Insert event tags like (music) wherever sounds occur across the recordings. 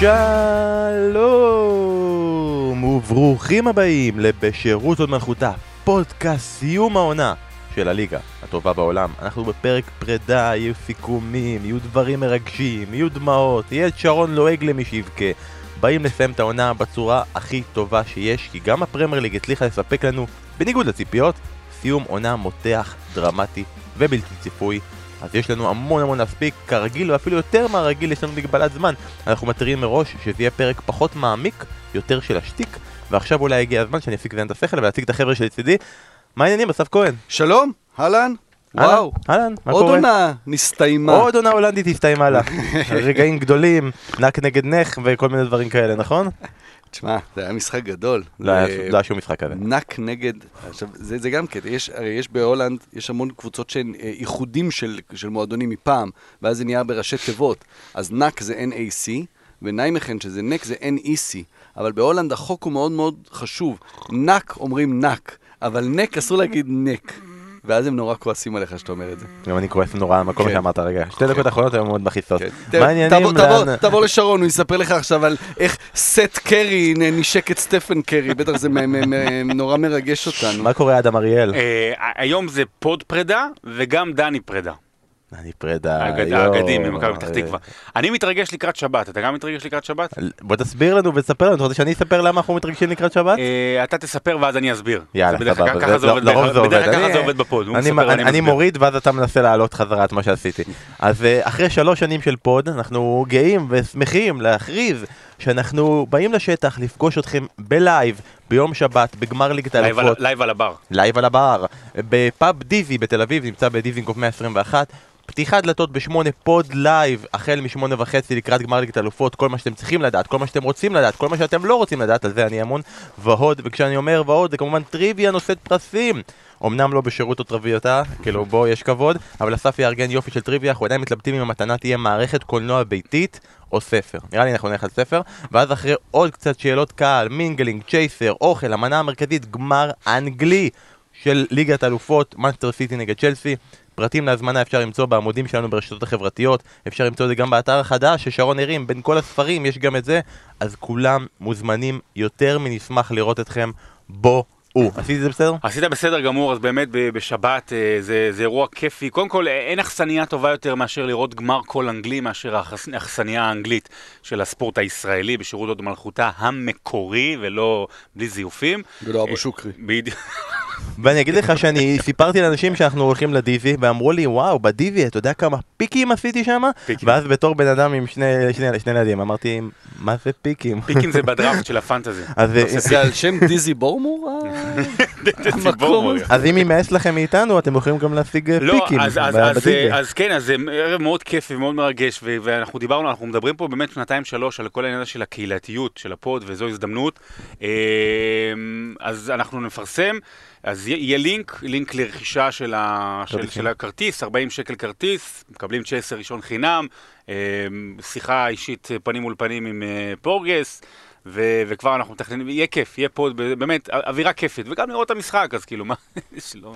שלום וברוכים הבאים לבשירות עוד מלכותה, פודקאסט סיום העונה של הליגה הטובה בעולם. אנחנו בפרק פרידה, יהיו סיכומים, יהיו דברים מרגשים, יהיו דמעות, יהיה את שרון לועג למי שיבכה. באים לסיים את העונה בצורה הכי טובה שיש, כי גם הפרמייר ליג הצליחה לספק לנו, בניגוד לציפיות, סיום עונה מותח, דרמטי ובלתי צפוי. אז יש לנו המון המון להספיק, כרגיל ואפילו יותר מהרגיל יש לנו מגבלת זמן. אנחנו מתריעים מראש שזה יהיה פרק פחות מעמיק, יותר של השטיק, ועכשיו אולי הגיע הזמן שאני אפסיק לזיין את השכל ולהציג את החבר'ה שלצידי. מה העניינים, אסף כהן? שלום, אהלן, וואו, אהלן, מה עוד קורה? עונה נסתיימה. עוד עונה הולנדית הסתיימה לה. (laughs) רגעים גדולים, נק נגד נך וכל מיני דברים כאלה, נכון? תשמע, זה היה משחק גדול. לא היה- לא היה שום משחק כזה. נק נגד, עכשיו, זה, זה גם קטע, יש, הרי יש בהולנד, יש המון קבוצות שהן אה, איחודים של, של מועדונים מפעם, ואז זה נהיה בראשי תיבות. אז נק זה NAC, וניימיכן שזה נק זה NEC, אבל בהולנד החוק הוא מאוד מאוד חשוב. נק אומרים נק, אבל נק אסור להגיד נק. ואז הם נורא כועסים עליך שאתה אומר את זה. גם אני כועס נורא על המקום כן. שאמרת רגע. שתי דקות אחרונות היו מאוד מכעיסות. כן. מה העניינים? תבוא- לשרון, הוא יספר לך עכשיו על איך סט קרי נשק את סטפן קרי, בטח זה מ- מ- מ- נורא מרגש אותנו. מה קורה אדם אריאל? אה, היום זה פוד פרידה וגם דני פרידה. אני. האגד- יואו. האגדים ממכבי פתח תקווה. אני מתרגש לקראת שבת, אתה גם מתרגש לקראת שבת? בוא תסביר לנו ותספר לנו, אתה רוצה שאני אספר למה אנחנו מתרגשים לקראת שבת? אה, אתה תספר ואז אני אסביר. יאללה, סבבה, עובד לרוב זה עובד. בדרך כלל ככה זה עובד בפוד. אני-. מוריד ואז אתה מנסה להעלות חזרה את מה שעשיתי. אז אה, אחרי שלוש שנים של פוד, אנחנו גאים ושמחים להכריז שאנחנו באים לשטח לפגוש אתכם בלייב ביום שבת בגמר ליגת האלופות. לייב על הבר. לייב על הבר, בפאב דיזי בתל אביב, נמצא בדיזינגוף 121. פתיחת דלתות בשמונה, פוד לייב, החל משמונה וחצי לקראת גמר ליגת האלופות, כל מה שאתם צריכים לדעת, כל מה שאתם רוצים לדעת, כל מה שאתם לא רוצים לדעת, על זה אני אמון, ועוד, וכשאני אומר ועוד, זה כמובן טריוויה נושאת פרסים. אמנם לא בשירות או טרוויותה, כאילו בוא יש כבוד, אבל אסף יארגן יופי של טריוויה, אנחנו עדיין מתלבטים אם המתנה תהיה מערכת קולנוע ביתית או ספר. נראה לי אנחנו נלך על ספר, ואז אחרי עוד קצת שאלות קהל, מינגלינג, צ'ייסר, אוכל, המנה המרכזית, גמר אנגלי של ליגת אלופות, מנצ'סטר סיטי נגד צ'לסי. פרטים להזמנה אפשר למצוא בעמודים שלנו ברשתות החברתיות, אפשר למצוא את זה גם באתר החדש ששרון הרים, בין כל הספרים יש גם את זה, אז כולם מוזמנים יותר מנשמח לראות אתכם בו. הוא, עשיתי את זה בסדר? עשית בסדר גמור, אז באמת ב- בשבת אה, זה, זה אירוע כיפי. קודם כל, אה, אין אכסניה טובה יותר מאשר לראות גמר כל אנגלי מאשר האכס- האכסניה האנגלית של הספורט הישראלי בשירות הוד מלכותה המקורי ולא בלי זיופים. ולא אבו שוקרי. בדיוק. (laughs) ואני אגיד לך שאני סיפרתי לאנשים שאנחנו הולכים לדיבי, ואמרו לי, וואו, בדיבי, אתה יודע כמה פיקים עשיתי שם? ואז בתור בן אדם עם שני, שני, שני ילדים, אמרתי, מה זה פיקים? פיקים זה (laughs) בדראפט של הפנטזי. עושה זה על שם דיזי בורמור? ה- זה המקום ציבור. הזה. אז אם יימאס לכם מאיתנו, אתם יכולים גם להשיג אה, לא, פיקים אז, כן, אז זה ערב מאוד כיפי ומאוד מרגש, ואנחנו דיברנו, אנחנו מדברים פה באמת שנתיים שלוש על כל העניין של הקהילתיות של הפוד, וזו הזדמנות. אז אנחנו נפרסם, אז יהיה- לינק, לינק לרכישה של, ה, של, כרטיסים. של הכרטיס, 40 שקל כרטיס, מקבלים צ'ייסר ראשון חינם, אמ, שיחה אישית אה, פנים מול פנים עם אה, פורגס. ו- וכבר אנחנו מתכננים, יהיה כיף, יהיה פה באמת אווירה כיפית, וגם לראות את המשחק, אז כאילו, מה, (laughs) יש לו,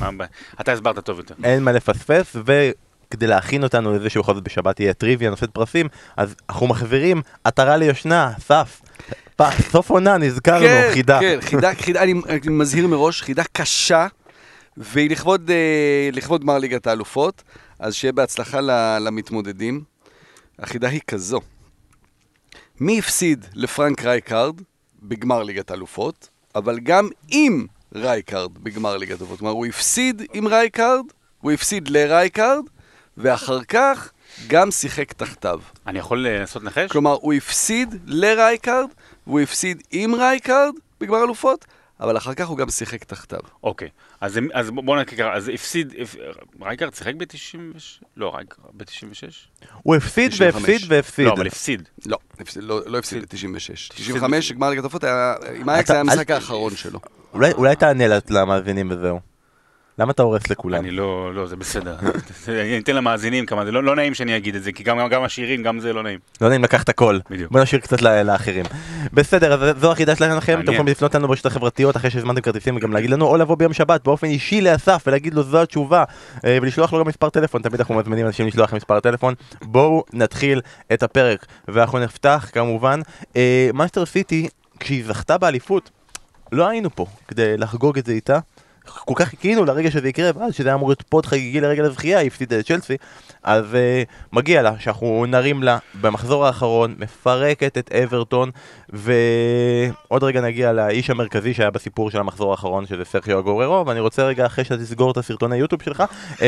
מה? אתה הסברת טוב יותר. אין מה לפספס, וכדי להכין אותנו לזה שבכל זאת בשבת יהיה טריוויה נושאת פרסים, אז אנחנו מחזירים עטרה ליושנה, סף. סוף עונה נזכרנו, חידה. כן, חידה, חידה, אני מזהיר מראש, חידה קשה, והיא לכבוד, אה, לכבוד גמר ליגת האלופות, אז שיהיה בהצלחה ל- למתמודדים. החידה היא כזו, מי הפסיד לפרנק רייקארד בגמר ליגת האלופות, אבל גם עם רייקארד בגמר ליגת האלופות. כלומר, הוא הפסיד עם רייקארד, הוא הפסיד לרייקארד, ואחר כך גם שיחק תחתיו. אני יכול אה, לנסות לנחש? כלומר, הוא הפסיד לרייקארד, והוא הפסיד עם רייקארד בגמר אלופות, אבל אחר כך הוא גם שיחק תחתיו. אוקיי, אז, אז בוא נקרא אז הפסיד, הפ- רייקארד שיחק ב-96? לא, רייקארד ב-96? הוא הפסיד 95. והפסיד והפסיד. לא, אבל הפסיד. לא, הפסיד- לא לא הפסיד ב-96. הפסיד- 95, גמר ליגת האלופות, היה- עם אייאקס היה המשחק האחרון שלו. אולי, אולי תענה למאזינים וזהו. למה אתה הורס לכולם? אני לא, לא, זה בסדר. (laughs) אני אתן למאזינים כמה, זה לא לא נעים שאני אגיד את זה, כי גם גם השירים, גם זה לא נעים. לא נעים לקחת הכל. בדיוק. בוא נשאיר קצת לאחרים. בסדר, אז זו החידה שלכם, אתם. יכולים לפנות לנו ברשתות החברתיות אחרי שהזמנתם כרטיסים וגם להגיד לנו, או לבוא ביום שבת באופן אישי לאסף ולהגיד לו זו התשובה, אה, ולשלוח לו גם מספר טלפון, תמיד אנחנו מזמינים אנשים לשלוח מספר טלפון. בואו נתחיל את הפרק, ואנחנו נפתח כמובן, אה, מנצ'סטר סיטי, כשהיא זכתה באליפות, לא היינו פה כדי לחגוג את זה איתה. כל כך חיכינו לרגע שזה יקרה, ואז שזה היה אמור להיות פוד חגיגי לרגע הזכייה, היא הפסידה לצ'לסי, אז אה, מגיע לה שאנחנו נרים לה במחזור האחרון, מפרקת את אברטון, ועוד רגע נגיע לאיש המרכזי שהיה בסיפור של המחזור האחרון, שזה סרחיו אגוארו, ואני רוצה רגע אחרי שאתה תסגור את הסרטוני יוטיוב שלך, אמ,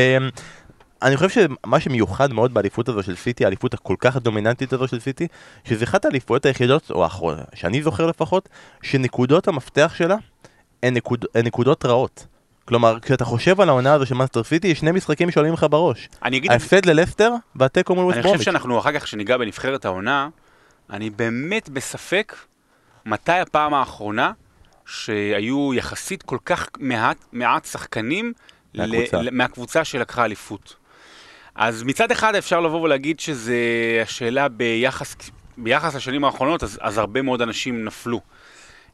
אני חושב שמה שמיוחד מאוד באליפות הזו של סיטי, האליפות הכל כך דומיננטית הזו של סיטי, שזה אחת האליפויות היחידות, או האחרונה, שאני זוכר לפחות, שנקודות המפתח שלה הן, נקוד, הן נקודות רעות. כלומר, כשאתה חושב על העונה הזו של מנצ'סטר סיטי, יש שני משחקים שעולים לך בראש. אני אגיד, ההפסד ללסטר והתיקו מול אני ווסט חושב ברומיץ'. שאנחנו אחר כך, כשניגע בנבחרת העונה, אני באמת בספק מתי הפעם האחרונה שהיו יחסית כל כך מעט, מעט שחקנים מהקבוצה. ל, מהקבוצה שלקחה אליפות. אז מצד אחד אפשר לבוא ולהגיד שזה השאלה ביחס, ביחס לשנים האחרונות, אז, אז הרבה מאוד אנשים נפלו.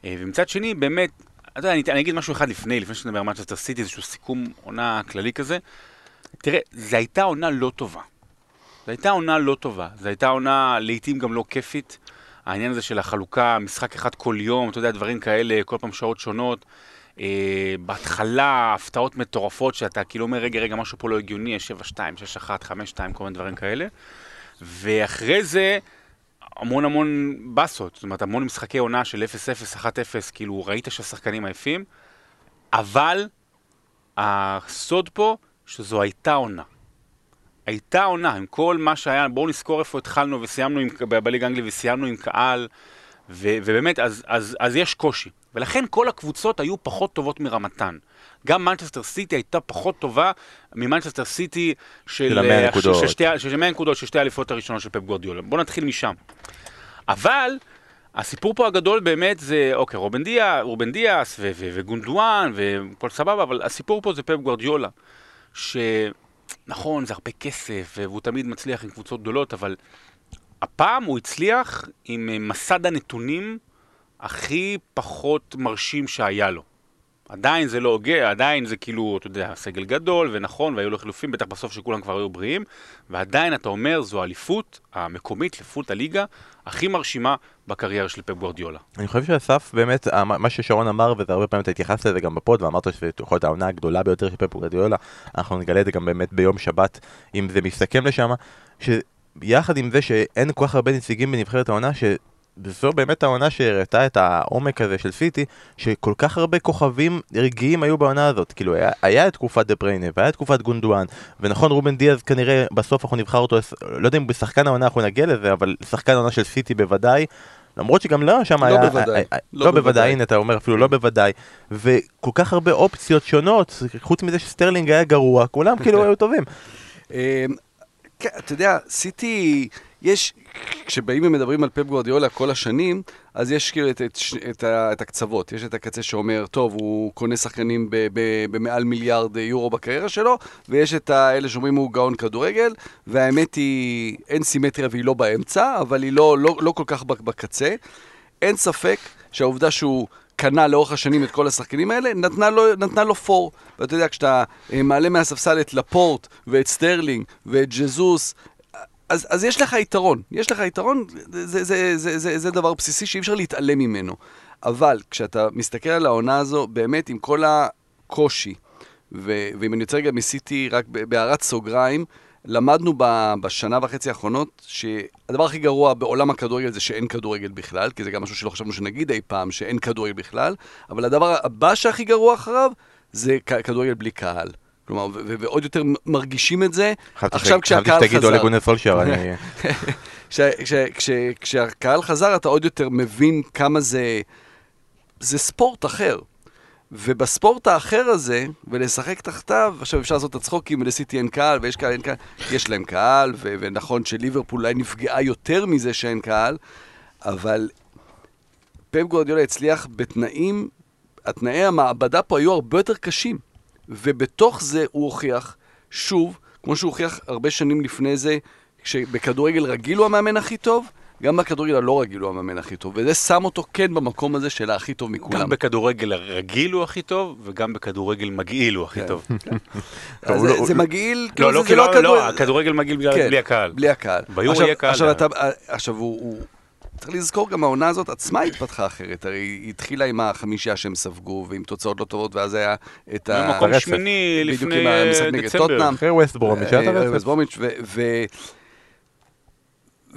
אה, ומצד שני, באמת, יודע, אני, אני אגיד משהו אחד לפני, לפני שנדבר על מנצ'סטר סיטי, איזשהו סיכום עונה כללי כזה. תראה, זו הייתה עונה לא טובה. זו הייתה עונה לא טובה. זו הייתה עונה לעיתים גם לא כיפית. העניין הזה של החלוקה, משחק אחד כל יום, אתה יודע, דברים כאלה, כל פעם שעות שונות. אה, בהתחלה, הפתעות מטורפות, שאתה כאילו אומר, רגע, רגע, משהו פה לא הגיוני, יש 7-2, 6-1, 5-2, כל מיני דברים כאלה. ואחרי זה, המון המון באסות, זאת אומרת, המון משחקי עונה של 0-0, 1-0, כאילו, ראית שהשחקנים עייפים, אבל הסוד פה, שזו הייתה עונה. הייתה עונה, עם כל מה שהיה, בואו נזכור איפה התחלנו וסיימנו בליגה האנגלית וסיימנו עם קהל, ו, ובאמת, אז, אז, אז יש קושי. ולכן כל הקבוצות היו פחות טובות מרמתן. גם מנצ'סטר סיטי הייתה פחות טובה ממנצ'סטר סיטי של... של המאה אה, נקודות. של, שתי, של 100 נקודות של שתי האליפות הראשונות של פפ גורדיולה. בואו נתחיל משם. אבל הסיפור פה הגדול באמת זה, אוקיי, רובן דיאס, רובן דיאס ו- ו- וגונדואן וכל סבבה, אבל הסיפור פה זה פפ גורדיולה. שנכון, זה הרבה כסף, והוא תמיד מצליח עם קבוצות גדולות, אבל הפעם הוא הצליח עם אה, מסד הנתונים הכי פחות מרשים שהיה לו. עדיין זה לא הוגה, עדיין זה כאילו, אתה יודע, סגל גדול, ונכון, והיו לו חילופים, בטח בסוף שכולם כבר היו בריאים, ועדיין אתה אומר, זו האליפות המקומית, לפות הליגה, הכי מרשימה בקריירה של פפ גוורדיולה. אני חושב שאסף באמת, המ- מה ששרון אמר, וזה הרבה פעמים אתה התייחסת לזה גם בפוד, ואמרת שזה יכול להיות העונה הגדולה ביותר של פפ גורדיולה, אנחנו נגלה את זה גם באמת ביום שבת, אם זה מסתכם לשם, שיחד עם זה שאין כל כך הרבה נציגים בנבחרת העונה, שזו באמת העונה שהראתה את העומק הזה של סיטי, שכל כך הרבה כוכבים רגעיים היו בעונה הזאת. כאילו, היה, היה את תקופת דה בריינה, והיה את תקופת גונדואן, ונכון, רובן דיאז כנראה, בסוף אנחנו נבחר אותו, לא יודע אם בשחקן העונה אנחנו נגיע לזה, אבל שחקן העונה של סיטי בוודאי. למרות שגם לא שם לא היה... בוודאי. היה- היה- לא לא בוודאי, בוודאי. הנה אתה אומר אפילו לא בוודאי. וכל כך הרבה אופציות שונות, חוץ מזה שסטרלינג היה גרוע, כולם כאילו (laughs) היו טובים. אמ, כן, אתה יודע, סיטי, יש, כשבאים ומדברים על פפ גוורדיולה כל השנים, אז יש כאילו את, את, את, את הקצוות. יש את הקצה שאומר, טוב, הוא קונה שחקנים במעל מיליארד יורו בקריירה שלו, ויש את האלה שאומרים הוא גאון כדורגל, והאמת היא, אין סימטריה והיא לא באמצע, אבל היא לא, לא, לא כל כך בק- בקצה. אין ספק שהעובדה שהוא קנה לאורך השנים את כל השחקנים האלה, נתנה לו, נתנה לו פור. ואתה יודע, כשאתה אה, מעלה מהספסל את לפורט ואת סטרלינג ואת ג'זוס, אז, אז יש לך יתרון. יש לך יתרון, זה, זה, זה, זה, זה, זה דבר בסיסי שאי אפשר להתעלם ממנו. אבל כשאתה מסתכל על העונה הזו, באמת עם כל הקושי, ו, ואם אני יוצא רגע מסיטי רק בהערת סוגריים, למדנו ב- בשנה וחצי האחרונות שהדבר הכי גרוע בעולם הכדורגל זה שאין כדורגל בכלל, כי זה גם משהו שלא חשבנו שנגיד אי פעם, שאין כדורגל בכלל, אבל הדבר הבא שהכי גרוע אחריו זה כדורגל בלי קהל. כלומר, ועוד יותר מרגישים את זה חשבתי עכשיו כשהקהל חשבתי חזר. לגונר סולשר, אני... (laughs) כש- כש- כש- כשהקהל חזר אתה עוד יותר מבין כמה זה, זה ספורט אחר. ובספורט האחר הזה, ולשחק תחתיו, עכשיו אפשר לעשות את הצחוקים, ולסיטי אין קהל, ויש קהל, אין קהל, יש להם קהל, ו- ונכון שליברפול אולי נפגעה יותר מזה שאין קהל, אבל פפ גורדיולה הצליח בתנאים, התנאי המעבדה פה היו הרבה יותר קשים. ובתוך זה הוא הוכיח, שוב, כמו שהוא הוכיח הרבה שנים לפני זה, שבכדורגל רגיל הוא המאמן הכי טוב, גם בכדורגל הלא רגיל הוא המאמן הכי טוב, וזה שם אותו כן במקום הזה של הכי טוב מכולם. גם בכדורגל הרגיל הוא הכי טוב, וגם בכדורגל מגעיל הוא הכי. טוב. (laughs) זה- מגעיל, לא, כאילו לא, זה- לא לא, הכדורגל. לא, הכדורגל מגעיל בגלל- כן, בלי הקהל. בלי הקהל. עכשיו- יהיה קהל. עכשיו צריך לזכור גם העונה הזאת עצמה התפתחה אחרת, הרי היא התחילה עם החמישייה שהם ספגו ועם תוצאות לא טובות, ואז היה את ה... במקום. שמיני בדיוק לפני עם המשחק אה, נגד דצמבר. טוטנאם. אחרי ווסט ברומיץ', היה את אה, הרצף. ווסט ברומיץ',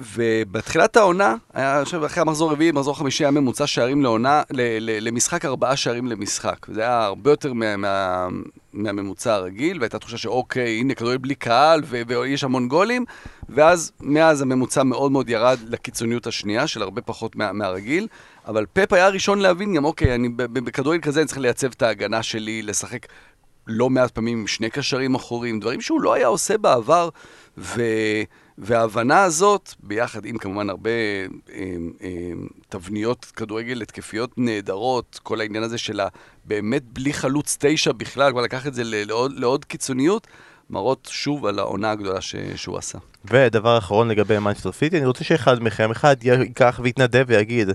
ובתחילת העונה, היה עכשיו אחרי המחזור הרביעי, מחזור חמישי היה ממוצע שערים לעונה, ל- ל- למשחק, ארבעה שערים למשחק. זה היה הרבה יותר מה- מה- מהממוצע הרגיל, והייתה תחושה שאוקיי, הנה כדורגל בלי קהל, ו- ויש המון גולים, ואז, מאז הממוצע מאוד מאוד ירד לקיצוניות השנייה, של הרבה פחות מה- מהרגיל. אבל פפ היה הראשון להבין גם, אוקיי, אני בכדורגל כזה אני צריך לייצב את ההגנה שלי, לשחק לא מעט פעמים עם שני קשרים אחוריים, דברים שהוא לא היה עושה בעבר, ו... וההבנה הזאת, ביחד עם כמובן הרבה אה, אה, תבניות כדורגל התקפיות נהדרות, כל העניין הזה של הבאמת בלי חלוץ תשע בכלל, כבר לקח את זה לעוד, לעוד קיצוניות, מראות שוב על העונה הגדולה ש... שהוא עשה. ודבר אחרון לגבי מנצ'סטר סיטי, אני רוצה שאחד מכם, אחד ייקח ויתנדב ויגיד,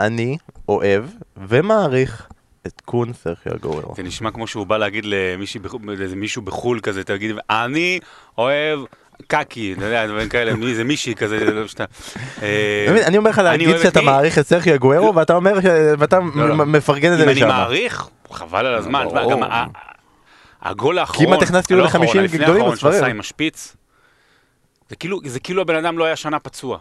אני אוהב ומעריך את קון סרחי הגוררו. זה נשמע כמו שהוא בא להגיד למישהי בח- לאיזה מישהו בחו"ל כזה, תגיד, אני אוהב קקי, אתה יודע, דברים כאלה, מי זה מישהי כזה, לא שאתה... אה, אני אומר לך להגיד שאתה? מעריך את סרחי הגוארו ואתה אומר, ואתה לא, לא. מפרגן את זה אם אני לשם. מעריך, חבל על הזמן, גם הגול האחרון, כמעט הכנסתי לו לא האחרון, ל-50 הלפני גדולים בספרים. עשה עם השפיץ, זה כאילו, זה כאילו הבן אדם לא היה שנה פצוע.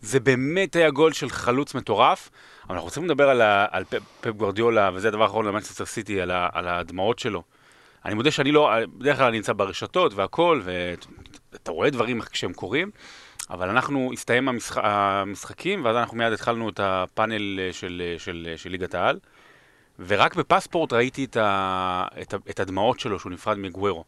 זה באמת היה גול של חלוץ מטורף, אבל אנחנו רוצים לדבר על, על פפ, גוורדיולה, וזה הדבר האחרון למנצ'סטר סיטי, על, על הדמעות שלו. אני מודה שאני לא, בדרך כלל אני נמצא ברשתות והכל, ואתה רואה דברים כשהם קורים, אבל אנחנו, הסתיים המשח, המשחקים, ואז אנחנו מיד התחלנו את הפאנל אה, של, אה, של, של ליגת העל, ורק בפספורט ראיתי את, ה, את, ה, את הדמעות שלו, שהוא נפרד מגוורו.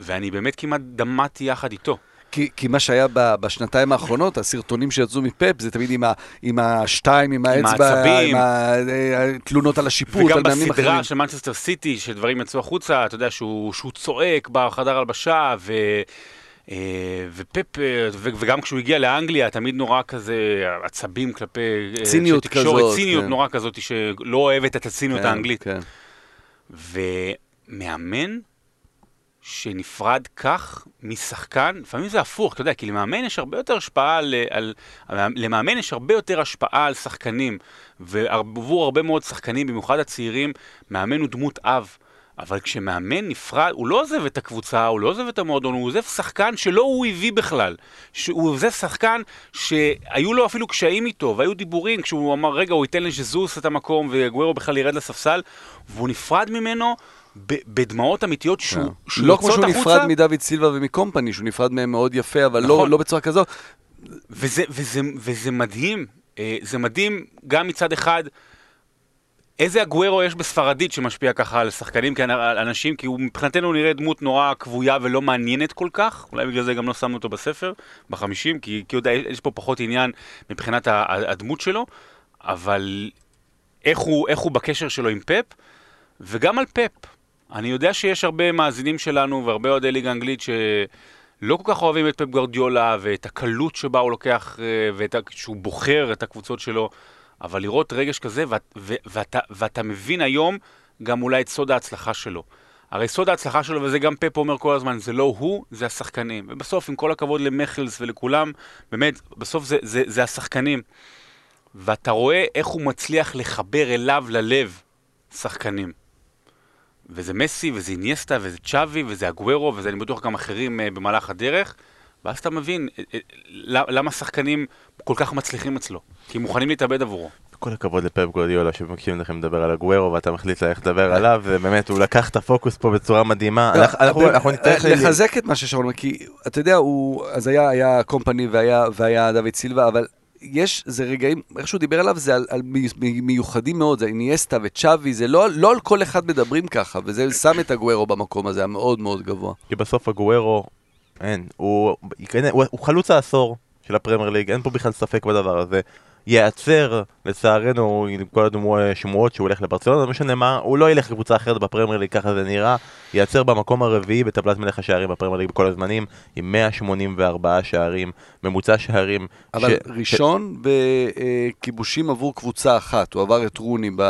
ואני באמת כמעט דמעתי יחד איתו. כי, כי מה שהיה ב, בשנתיים האחרונות, הסרטונים שיצאו מפפ, זה תמיד עם, ה, עם השתיים, עם האצבע. עם התלונות על השיפוט, וגם על מאמנים אחרים. בסדרה של מנצ'סטר סיטי, שדברים יצאו החוצה, אתה יודע, שהוא, שהוא צועק בחדר הלבשה, ו... אה, ופפ, אה, וגם כשהוא הגיע לאנגליה, תמיד נורא כזה עצבים כלפי... אה, ציניות כזאת, ציניות כן. נורא כזאת, שלא אוהבת את הציניות כן, האנגלית. כן. ומאמן שנפרד כך משחקן, לפעמים זה הפוך, אתה יודע, כי למאמן יש הרבה יותר השפעה על, על, למאמן יש הרבה יותר השפעה על שחקנים, ועבור הרבה מאוד שחקנים, במיוחד הצעירים, מאמן הוא דמות אב. אבל כשמאמן נפרד, הוא לא עוזב את הקבוצה, הוא לא עוזב את המועדון, הוא עוזב שחקן שלא הוא הביא בכלל. הוא עוזב שחקן שהיו לו אפילו קשיים איתו, והיו דיבורים, כשהוא אמר, רגע, הוא ייתן לז'זוס את המקום, וגוורו בכלל ירד לספסל, והוא נפרד ממנו בדמעות אמיתיות שהוא, כן. שהוא לא כמו שהוא החוצה. נפרד מדוד סילבה ומקומפני, שהוא נפרד מהם מאוד יפה, אבל לא, נכון. לא בצורה כזאת. וזה, וזה, וזה מדהים, אה, זה מדהים גם מצד אחד, איזה הגוורו יש בספרדית שמשפיע ככה על שחקנים, כי על אנשים, כי הוא מבחינתנו נראה דמות נורא כבויה ולא מעניינת כל כך, אולי בגלל זה גם לא שמנו אותו בספר, בחמישים, כי, כי יודע, יש פה פחות עניין מבחינת הדמות שלו, אבל איך הוא, איך הוא בקשר שלו עם פפ, וגם על פפ. אני יודע שיש הרבה מאזינים שלנו והרבה אוהדי ליגה אנגלית שלא כל כך אוהבים את פפ גרדיולה ואת הקלות שבה הוא לוקח, אה, ואת שהוא בוחר את הקבוצות שלו, אבל לראות רגש כזה, ואת, ו, ואתה, ואתה מבין היום גם אולי את סוד ההצלחה שלו. הרי סוד ההצלחה שלו, וזה גם פפ אומר כל הזמן, זה לא הוא, זה השחקנים. ובסוף, עם כל הכבוד למכלס ולכולם, באמת, בסוף זה, זה, זה השחקנים. ואתה רואה איך הוא מצליח לחבר אליו ללב שחקנים. וזה מסי, וזה אינייסטה, וזה צ'אבי, וזה הגוורו, וזה אני בטוח גם אחרים uh, במהלך הדרך. ואז אתה מבין uh, uh, למה שחקנים כל כך מצליחים אצלו. כי הם מוכנים להתאבד עבורו. כל הכבוד לפפ גורדיולה שמקשיבים לכם לדבר על הגוורו ואתה מחליט ללכת לדבר עליו ובאמת הוא לקח את הפוקוס פה בצורה מדהימה. לא, אנחנו- נצטרך לחזק את מה ששרון אומר, כי אתה יודע, הוא, אז היה, היה קומפני והיה דוד סילבה, אבל יש, זה רגעים, איך שהוא דיבר עליו, זה על, על מי- מי- מיוחדים מאוד, זה אינייסטה וצ'אבי, זה לא, לא על כל אחד מדברים ככה, וזה שם את הגוורו במקום הזה, המאוד מאוד גבוה. כי בסוף הגוורו, אין, הוא, הוא, הוא חלוץ העשור של הפרמייר ליג, אין פה בכלל ספק בדבר הזה. ייעצר, לצערנו, עם כל השמועות שהוא הולך לברצלונה, לא משנה מה, הוא לא ילך לקבוצה אחרת בפרמייר ליג, ככה זה נראה, ייעצר במקום הרביעי בטבלת מלך השערים בפרמייר ליג בכל הזמנים, עם 184 שערים, ממוצע שערים. אבל ש- ראשון בכיבושים עבור קבוצה אחת, הוא עבר את רוני ב-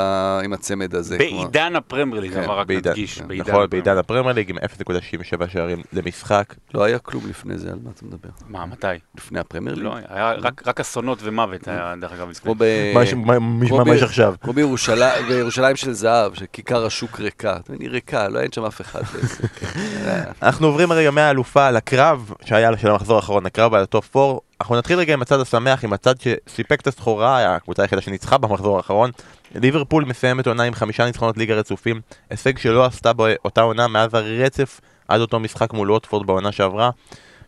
עם הצמד הזה. בעידן הפרמייר ליג, כן, רק בעידן- נדגיש, כן, בעידן נכון, בעידן. הפרמייר ליג עם 0.67 שערים למשחק. לא היה כלום לפני זה, על מה אתה מדבר? מה, מתי? לפני הפרמייר ליג? לא, היה רק- רק אסונות ומוות היה, דרך אגב. כמו ב... מה יש עכשיו? כמו בירושלים, של זהב, שכיכר השוק ריקה. אתה מבין, היא ריקה, לא אין שם אף אחד. (laughs) אנחנו עוברים רגע מהאלופה לקרב שהיה של המחזור האחרון, הקרב על הטופ 4. אנחנו נתחיל רגע עם הצד השמח, עם הצד שסיפק את הסחורה, הקבוצה היחידה שניצחה במחזור האחרון. ליברפול מסיימת עונה עם חמישה ניצחונות ליגה רצופים, הישג שלא עשתה באותה עונה מאז הרצף עד אותו משחק מול ווטפורד בעונה שעברה.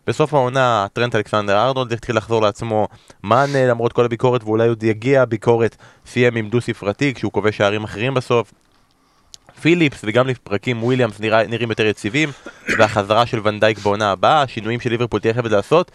בסוף העונה טרנט אלכסנדר ארנולד התחיל לחזור לעצמו מאנה למרות כל הביקורת ואולי עוד יגיע הביקורת סיים עם דו ספרתי כשהוא כובש שערים אחרים בסוף. פיליפס וגם לפרקים וויליאמס נראה, נראים יותר יציבים והחזרה של ונדייק בעונה הבאה, השינויים של ליברפול תהיה חייבת לעשות.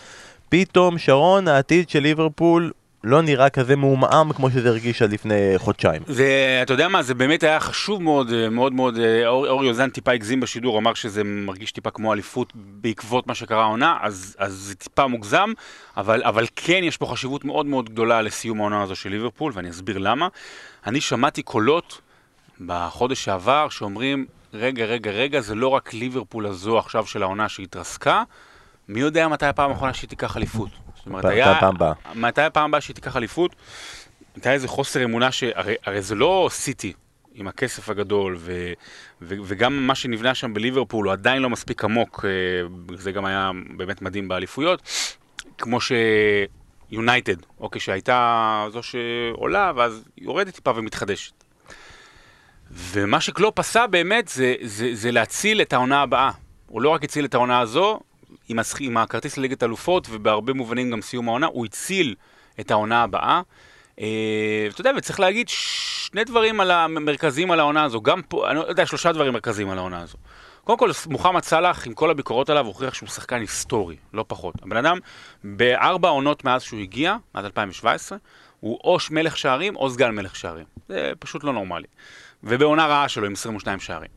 פתאום שרון העתיד של ליברפול לא נראה כזה מעומעם כמו שזה הרגיש עד לפני חודשיים זה, אתה יודע מה, זה באמת היה חשוב מאוד, אה, מאוד מאוד, אה, אור, יוזן טיפה הגזים בשידור, אמר שזה מרגיש טיפה כמו אליפות בעקבות מה שקרה העונה, אז, אז זה טיפה מוגזם, אבל, אבל כן יש פה חשיבות מאוד מאוד גדולה לסיום העונה הזו של ליברפול, ואני אסביר למה. אני שמעתי קולות בחודש שעבר שאומרים, רגע, רגע, רגע, זה לא רק ליברפול הזו עכשיו של העונה שהתרסקה, מי יודע מתי הפעם האחרונה שהיא תיקח אליפות. זאת אומרת, היה... פעם הבאה. מתי הפעם הבאה שהיא תיקח אליפות? הייתה איזה חוסר אמונה שהרי הרי זה לא סיטי עם הכסף הגדול, ו, ו, וגם מה שנבנה שם בליברפול הוא עדיין לא מספיק עמוק, אה, זה גם היה באמת מדהים באליפויות, כמו שיונייטד, אוקיי, שהייתה זו שעולה ואז יורדת טיפה ומתחדשת. ומה שקלופ עשה באמת זה, זה, זה להציל את העונה הבאה. הוא לא רק הציל את העונה הזו, עם, הסכ... עם הכרטיס לליגת אלופות, ובהרבה מובנים גם סיום העונה, הוא הציל את העונה הבאה. אה, אתה יודע, וצריך להגיד שני דברים על המרכזיים על העונה הזו, גם פה, אני לא יודע, שלושה דברים מרכזיים על העונה הזו. קודם כל, מוחמד סאלח, עם כל הביקורות עליו, הוכיח שהוא שחקן היסטורי, לא פחות. הבן אדם, בארבע עונות מאז שהוא הגיע, עד 2017, הוא או מלך שערים או סגן מלך שערים. זה פשוט לא נורמלי. ובעונה רעה שלו עם 22 שערים.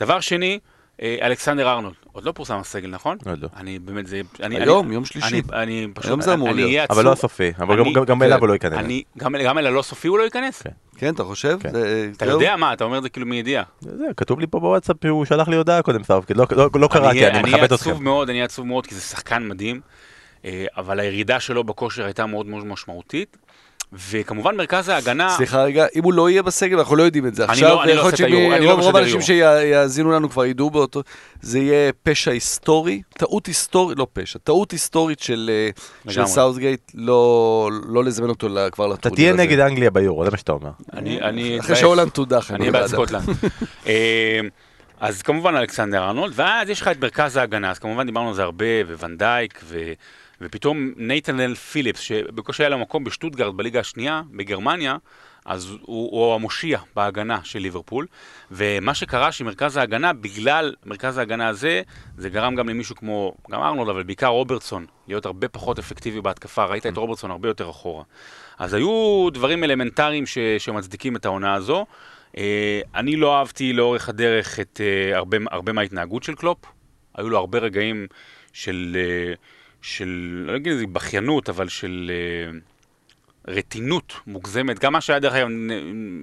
דבר שני, אה, אלכסנדר ארנולד, עוד לא פורסם הסגל, נכון? עוד לא. אני באמת, זה... אני, היום, אני, יום שלישי. אני, אני פשוט... היום זה אמור אני להיות. אהיה אבל לא. הסופי, אבל גם- אני- גם- גם כן. אליו הוא לא ייכנס אני, גם, גם אל הלא סופי הוא לא ייכנס? כן. כן, אתה חושב? כן. זה- אתה זהו? יודע מה, אתה אומר את זה כאילו מידיעה. זה, כתוב לי פה בוואטסאפ שהוא שלח לי הודעה קודם סרפקד, לא, לא, לא קראתי, אהיה- אני אני מכבד אתכם. עצוב מאוד, אני עצוב מאוד, כי זה שחקן מדהים, אה, אבל הירידה שלו בכושר הייתה מאוד מאוד משמעותית, וכמובן מרכז ההגנה... סליחה רגע, אם הוא לא יהיה בסגל, אנחנו לא יודעים את זה. אני עכשיו, לא- אני לא עושה את היורו, אני לא שרוב רוב משדר האנשים יורו. שיאזינו לנו כבר ידעו באותו, זה יהיה פשע היסטורי, טעות היסטורית, לא פשע, טעות היסטורית של אה, של לגמרי. סאוטגייט, לא לא לזמן אותו כבר אתה לטורניר תהיה הזה. נגד אנגליה ביורו, זה מה שאתה אומר. אני, אני אחרי. שהולנד תודח. אני בעד. סקוטלנד. (laughs) אה, אז כמובן אלכסנדר ארנולד, ואז יש לך את מרכז ההגנה, אז כמובן דיברנו על זה הרבה, וונדייק, ו... ופתאום נתניאל פיליפס, שבקושי היה לו מקום בשטוטגרד בליגה השנייה, בגרמניה, אז הוא, הוא המושיע בהגנה של ליברפול, ומה שקרה שמרכז ההגנה, בגלל מרכז ההגנה הזה, זה גרם גם למישהו כמו, גם ארנולד, אבל בעיקר רוברטסון, להיות הרבה פחות אפקטיבי בהתקפה, ראית את רוברטסון הרבה יותר אחורה. אז היו דברים אלמנטריים ש, שמצדיקים את העונה הזו. אה, אני לא אהבתי לאורך הדרך את אה, הרבה, הרבה מההתנהגות של קלופ. היו לו הרבה רגעים של, אה, של לא אגיד איזה בכיינות, אבל של אה, רטינות מוגזמת. גם מה שהיה דרך אגב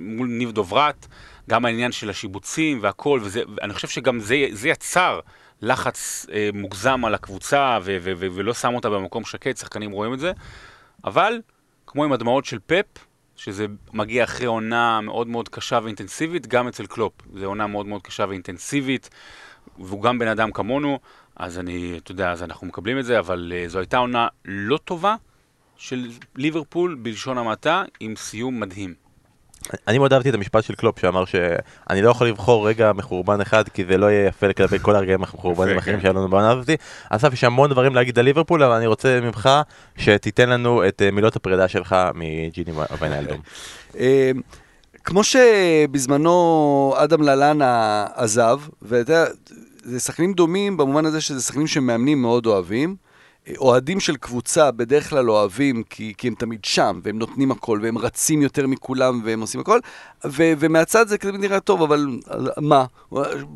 מול ניב דוברת, גם העניין של השיבוצים והכל, ואני חושב שגם זה, זה יצר לחץ אה, מוגזם על הקבוצה, ו- ו- ו- ולא שם אותה במקום שקט, שחקנים רואים את זה. אבל, כמו עם הדמעות של פפ, שזה מגיע אחרי עונה מאוד מאוד קשה ואינטנסיבית, גם אצל קלופ. זו עונה מאוד מאוד קשה ואינטנסיבית, והוא גם בן אדם כמונו, אז אני, אתה יודע, אז אנחנו מקבלים את זה, אבל uh, זו הייתה עונה לא טובה של ליברפול, בלשון המעטה, עם סיום מדהים. אני מאוד אהבתי את המשפט של קלופ שאמר שאני לא יכול לבחור רגע מחורבן אחד כי זה לא יהיה יפה כלפי כל הרגעים המחורבנים האחרים כן. שהיו לנו בעונה הזאתי. אסף יש המון דברים להגיד על ליברפול אבל אני רוצה ממך שתיתן לנו את אה, מילות הפרידה שלך מג'יני ויינלדום. (laughs) אה, כמו שבזמנו אדם ללנה עזב, ואתה יודע, זה שחקנים דומים במובן הזה שזה שחקנים שמאמנים מאוד אוהבים. אוהדים של קבוצה בדרך כלל אוהבים כי, כי הם תמיד שם, והם נותנים הכל, והם רצים יותר מכולם, והם עושים הכל, ו, ומהצד זה כזה נראה טוב, אבל מה?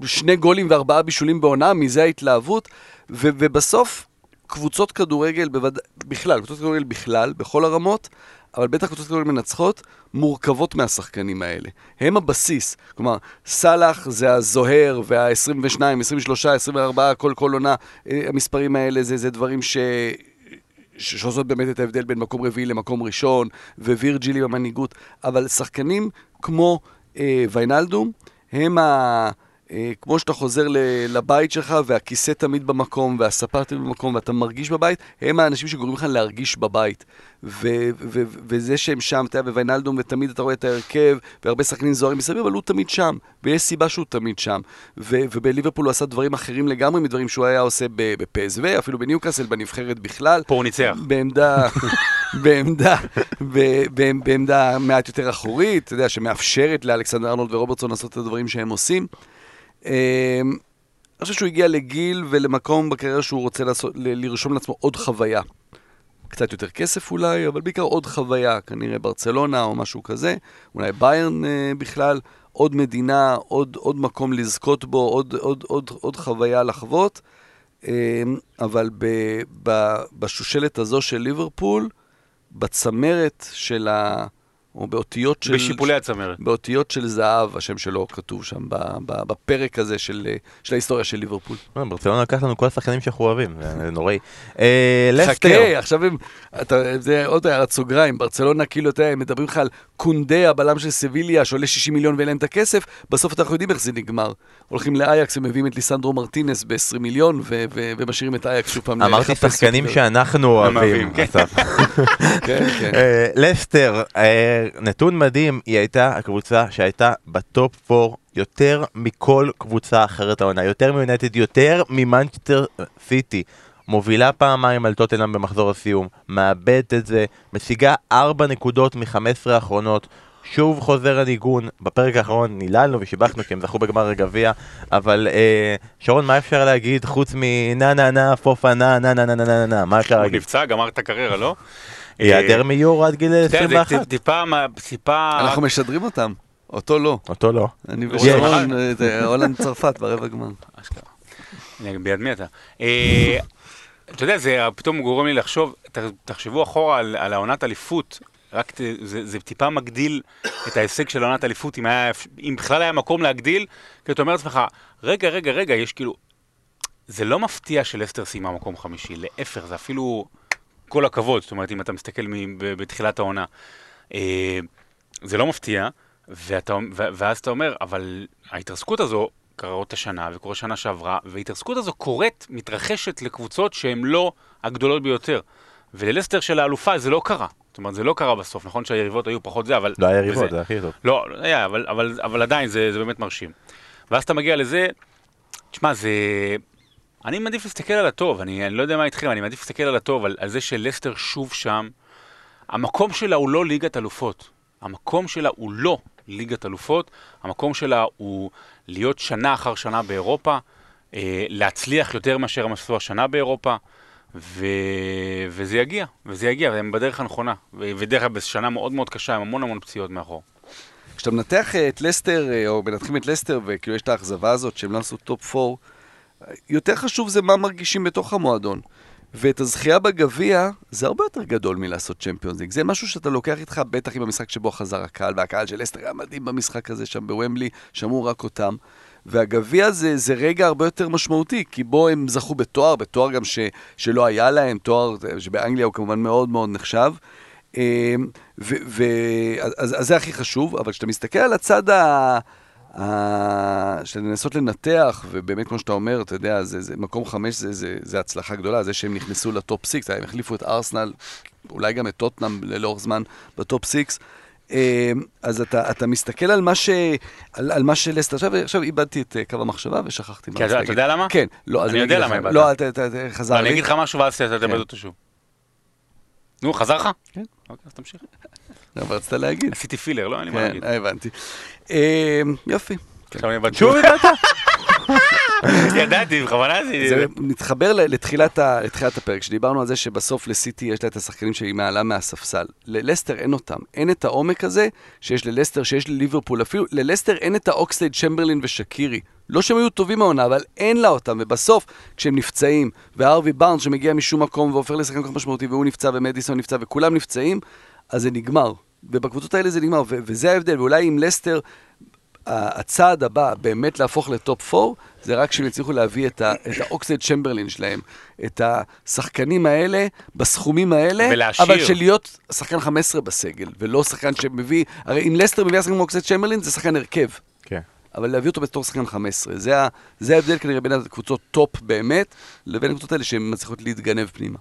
שני גולים וארבעה בישולים בעונה, מזה ההתלהבות, ו, ובסוף קבוצות כדורגל, בווד... בכלל, קבוצות כדורגל בכלל, בכל הרמות, אבל בטח קבוצות כדורגל מנצחות, מורכבות מהשחקנים האלה. הם הבסיס. כלומר, סאלח זה הזוהר וה-22, 23, 24, כל כל עונה, אה, המספרים האלה זה, זה דברים ש... שעושות באמת את ההבדל בין מקום רביעי למקום ראשון, ווירג'ילי במנהיגות, אבל שחקנים כמו אה, ויינלדום, הם ה... אה, כמו שאתה חוזר לבית שלך והכיסא תמיד במקום והספה תמיד במקום ואתה מרגיש בבית, הם האנשים שגורמים לך להרגיש בבית. ו- ו- וזה שהם שם, אתה יודע, בוויינלדום, ותמיד אתה רואה את ההרכב, והרבה שחקנים זוהרים מסביב, אבל הוא תמיד שם, ויש סיבה שהוא תמיד שם. ו- ובליברפול הוא עשה דברים אחרים לגמרי מדברים שהוא היה עושה בפסו, אפילו בניוקאסל, בנבחרת בכלל. פה הוא ניצח. בעמדה, (laughs) בעמדה, בעמדה מעט יותר אחורית, אתה יודע, שמאפשרת לאלכסנדר ארנולד ורוברטסון לעשות את הדברים שהם עושים. אמ, אני חושב שהוא הגיע לגיל ולמקום בקריירה שהוא רוצה לעשות, לרשום לעצמו עוד חוויה. קצת יותר כסף אולי, אבל בעיקר עוד חוויה, כנראה ברצלונה או משהו כזה, אולי ביירן אה, בכלל, עוד מדינה, עוד, עוד מקום לזכות בו, עוד, עוד, עוד, עוד חוויה לחוות. אה, אבל ב, ב, בשושלת הזו של ליברפול, בצמרת של ה... או באותיות של... בשיפולי הצמרת. באותיות של זהב, השם שלו כתוב שם בפרק הזה של, של ההיסטוריה של ליברפול. אה, ברצלונה לקח לנו כל השחקנים שאנחנו אוהבים, זה נוראי. אה, לסטר. חכה, עכשיו הם, אתה, זה עוד הערת סוגריים, ברצלונה כאילו, אתה יודע, מדברים לך על קונדה, הבלם של סביליה, שעולה 60 מיליון ואין להם את הכסף, בסוף אנחנו יודעים איך זה נגמר. הולכים לאייאקס ומביאים את ליסנדרו מרטינס ב-20 מיליון, ומשאירים את אייאקס שוב פעם. אמרתי שחקנים שאנחנו אוהבים. כן, (laughs) כן. כן. אה, לסטר, נתון מדהים, היא הייתה הקבוצה שהייתה בטופ 4 יותר מכל קבוצה אחרת העונה, יותר מיונייטד, יותר ממנצ'סטר סיטי. מובילה פעמיים על טוטנאם במחזור הסיום, מאבדת את זה, משיגה 4 נקודות מ-15 האחרונות, שוב חוזר הניגון, בפרק האחרון ניללנו ושיבחנו כי הם זכו בגמר הגביע, אבל אה, שרון, מה אפשר להגיד חוץ מנה נה נה פופה נה נה נה נה נה נה, מה אפשר להגיד? הוא נפצע, גמר את הקריירה, לא? (laughs) ייעדר אה, מיורו עד גיל 21. טיפה, טיפה... אנחנו משדרים אותם, אותו לא. אותו לא. אני ושרון, הולנד צרפת ברבע גמר. ביד מי אתה? אתה יודע, זה פתאום גורם לי לחשוב, תחשבו אחורה על העונת אליפות, רק זה טיפה מגדיל את ההישג של עונת אליפות, אם בכלל היה מקום להגדיל, כי אתה אומר לעצמך, רגע, רגע, רגע, יש כאילו... זה לא מפתיע שלסטר סיימה מקום חמישי, להפך, זה אפילו... כל הכבוד, זאת אומרת, אם אתה מסתכל בתחילת העונה. אה, זה לא מפתיע, ואתה, ואז אתה אומר, אבל ההתרסקות הזו קרה השנה וקורה שנה שעברה, וההתרסקות הזו קורית, מתרחשת לקבוצות שהן לא הגדולות ביותר. וללסטר של האלופה זה לא קרה. זאת אומרת, זה לא קרה בסוף, נכון שהיריבות היו פחות זה, אבל... לא היה יריבות, זה הכי טוב. לא, לא היה, אבל, אבל, אבל עדיין זה, זה באמת מרשים. ואז אתה מגיע לזה, תשמע, זה... אני מעדיף להסתכל על הטוב, אני, אני לא יודע מה איתכם, אני מעדיף להסתכל על הטוב, על, על זה שלסטר שוב שם. המקום שלה הוא לא ליגת אלופות. המקום שלה הוא לא ליגת אלופות, המקום שלה הוא להיות שנה אחר שנה באירופה, אה, להצליח יותר מאשר הם עשו השנה באירופה, ו... וזה יגיע, וזה יגיע, והם בדרך הנכונה. ודרך אגב, בשנה מאוד מאוד קשה, עם המון המון פציעות מאחור. כשאתה מנתח את לסטר, אה, או מנתחים את לסטר, וכאילו יש את האכזבה הזאת שהם לא עשו טופ 4, יותר חשוב זה מה מרגישים בתוך המועדון. ואת הזכייה בגביע, זה הרבה יותר גדול מלעשות Champions League. זה משהו שאתה לוקח איתך, בטח עם המשחק שבו חזר הקהל, והקהל של לסטר היה מדהים במשחק הזה שם בוומבלי, שמעו רק אותם. והגביע זה, זה רגע הרבה יותר משמעותי, כי בו הם זכו בתואר, בתואר גם ש, שלא היה להם, תואר שבאנגליה הוא כמובן מאוד מאוד נחשב. אמ, ו, ו, אז, אז זה הכי חשוב, אבל כשאתה מסתכל על הצד ה... של לנסות לנתח, ובאמת, כמו שאתה אומר, אתה יודע, זה, זה מקום חמש זה, זה, זה הצלחה גדולה, זה שהם נכנסו לטופ סיקס, הם החליפו את ארסנל, אולי גם את טוטנאם לאורך זמן בטופ סיקס. אמ, אז אתה, אתה מסתכל על מה, ש, על, על מה שלסטר, עכשיו, עכשיו איבדתי את אה, קו המחשבה ושכחתי מה אתה יודע למה? כן, לא, אז אני יודע למה איבדת. לא, אתה, אתה, חזר לי. אני אגיד לך משהו ואז אתה תאבד כן. אותו שוב. נו, חזר לך? כן. אוקיי, אז תמשיך. אבל רצית להגיד. עשיתי פילר, לא? אין לי מה כן, להגיד. הבנתי. אמ, יופי. עכשיו אני איבדתי. שוב איבדת? (laughs) ידעתי, בכוונה עשיתי זה זה. מתחבר לתחילת, ה, לתחילת הפרק, שדיברנו על זה שבסוף לסיטי יש לה את השחקנים שהיא מעלה מהספסל. ללסטר אין אותם. אין את העומק הזה שיש ללסטר, שיש לליברפול. אפילו ללסטר אין את האוקסלייד צ'מברלין ושקירי. לא שהם היו טובים העונה, אבל אין לה אותם. ובסוף, כשהם נפצעים, והארווי בארנס שמגיע משום מקום והופך לשחקן כל כך משמעותי, והוא נפצע ומדיסון נפצע וכולם נפצעים, אז זה נגמר. ובקבוצות האלה זה נגמר, ו- וזה ההבדל. ואולי אם לסטר הצעד הבא באמת להפוך לטופ 4, זה רק כשהם יצליחו להביא את, ה- את האוקסלייד צ'מברלין שלהם, את השחקנים האלה, בסכומים האלה, ולהשאיר. אבל של להיות שחקן 15 בסגל, ולא שחקן שמביא, הרי אם לסטר מביאה שחקן כמו אוקסלייד צ'מברלין, זה שחקן הרכב. כן. אבל להביא אותו בתור שחקן 15, זה, ה- זה ההבדל כנראה בין הקבוצות טופ באמת, לבין הקבוצות האלה שהן מצליחות להתגנב פנימה.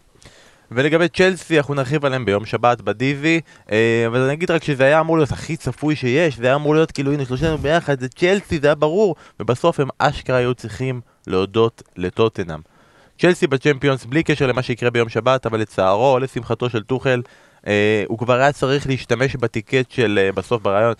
ולגבי צ'לסי, אנחנו נרחיב עליהם ביום שבת בדיבי, אה, אבל אני אגיד רק שזה היה אמור להיות הכי צפוי שיש, זה היה אמור להיות כאילו, הנה שלושתנו ביחד, זה צ'לסי, זה היה ברור, ובסוף הם אשכרה היו צריכים להודות לטוטנאם. צ'לסי בצ'מפיונס בלי קשר למה שיקרה ביום שבת, אבל לצערו או לשמחתו של טוחל, אה, הוא כבר היה צריך להשתמש בטיקט של אה, בסוף ברעיון,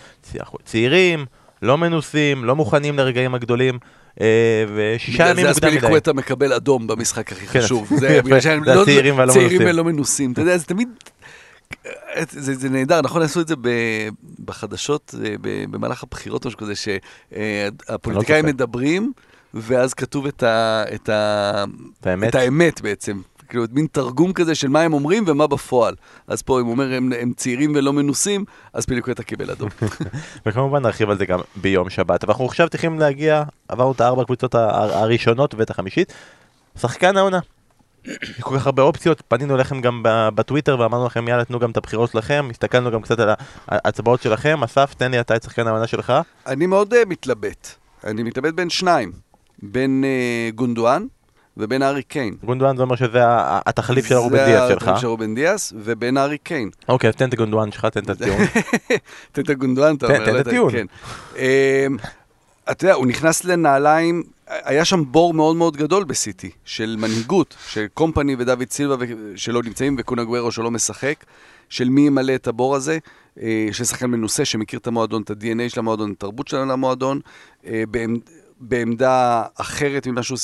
צעירים, לא מנוסים, לא מוכנים לרגעים הגדולים, ושישה ימים בגלל זה מוקדם מדי. אספיליקווטה מקבל אדום במשחק הכי כן, חשוב. (laughs) זה בגלל זה לא- הצעירים והלא צעירים מנוסים. ולא מנוסים. אתה יודע, זה תמיד... זה, זה נהדר, נכון? עשו את זה ב, בחדשות אה, ב, במהלך הבחירות או משהו כזה, שהפוליטיקאים לא. מדברים, ואז כתוב את, ה, את, ה? את האמת בעצם. כאילו, מין תרגום כזה של מה הם אומרים ומה בפועל. אז פה, אם הוא אומר, הם, הם צעירים ולא מנוסים, אז פיליקווטה קיבל אדום. וכמובן נרחיב על זה גם ביום שבת. ואנחנו עכשיו צריכים להגיע, עברנו את הארבע קבוצות ה- הראשונות ואת החמישית. שחקן העונה. יש כל כך הרבה אופציות, פנינו אליכם גם בטוויטר ואמרנו לכם יאללה תנו גם את הבחירות שלכם, הסתכלנו גם קצת על ההצבעות שלכם, אסף תן לי אתה את שחקן העונה שלך. אני מאוד uh, מתלבט. אני מתלבט בין שניים. בין uh, גונדואן ובין הארי קיין. גונדואן זה אומר שזה התחליף של הרובן זה דיאס שלך. התחליף של רובן דיאס, ובין הארי קיין. אוקיי אז תן את הגונדואן שלך, תן את הטיעון. (laughs) תן את הגונדואן, אתה אומר. תן לא את הטיעון. כן. אמ, אתה יודע, הוא נכנס לנעליים, היה שם בור מאוד מאוד גדול בסיטי, של מנהיגות, של קומפני ודוד סילבה שלא נמצאים, וקון אגוארו שלא משחק, של מי ימלא את הבור הזה, אה, של שחקן מנוסה שמכיר את המועדון, את ה-DNA של המועדון, את התרבות של המועדון, אה, בעמדה אחרת ממה שהוא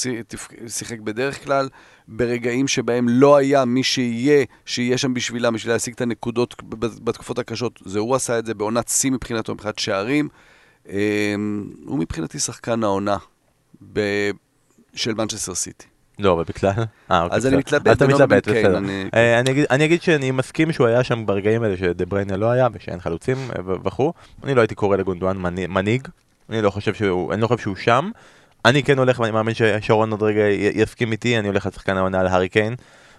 שיחק בדרך כלל, ברגעים שבהם לא היה מי שיהיה, שיהיה שם בשבילם, בשביל להשיג את הנקודות בתקופות הקשות, זה הוא עשה את זה בעונת שיא מבחינתו, מבחינת שערים. אמ, הוא מבחינתי שחקן העונה ב- של מנצ'סטר סיטי. לא, אבל בכלל. אה, אוקיי, אז אני. מתלבט אתה מתלבט, בסדר. אני- אגיד- אני אגיד שאני מסכים שהוא היה שם ברגעים האלה שדבריינה לא היה ושאין חלוצים וכו'. אני לא הייתי קורא לגונדואן מנהיג. אני לא חושב שהוא, אני לא חושב שהוא שם. אני כן הולך ואני מאמין ששרון עוד רגע יסכים איתי, אני הולך לשחקן העונה על הארי קיין.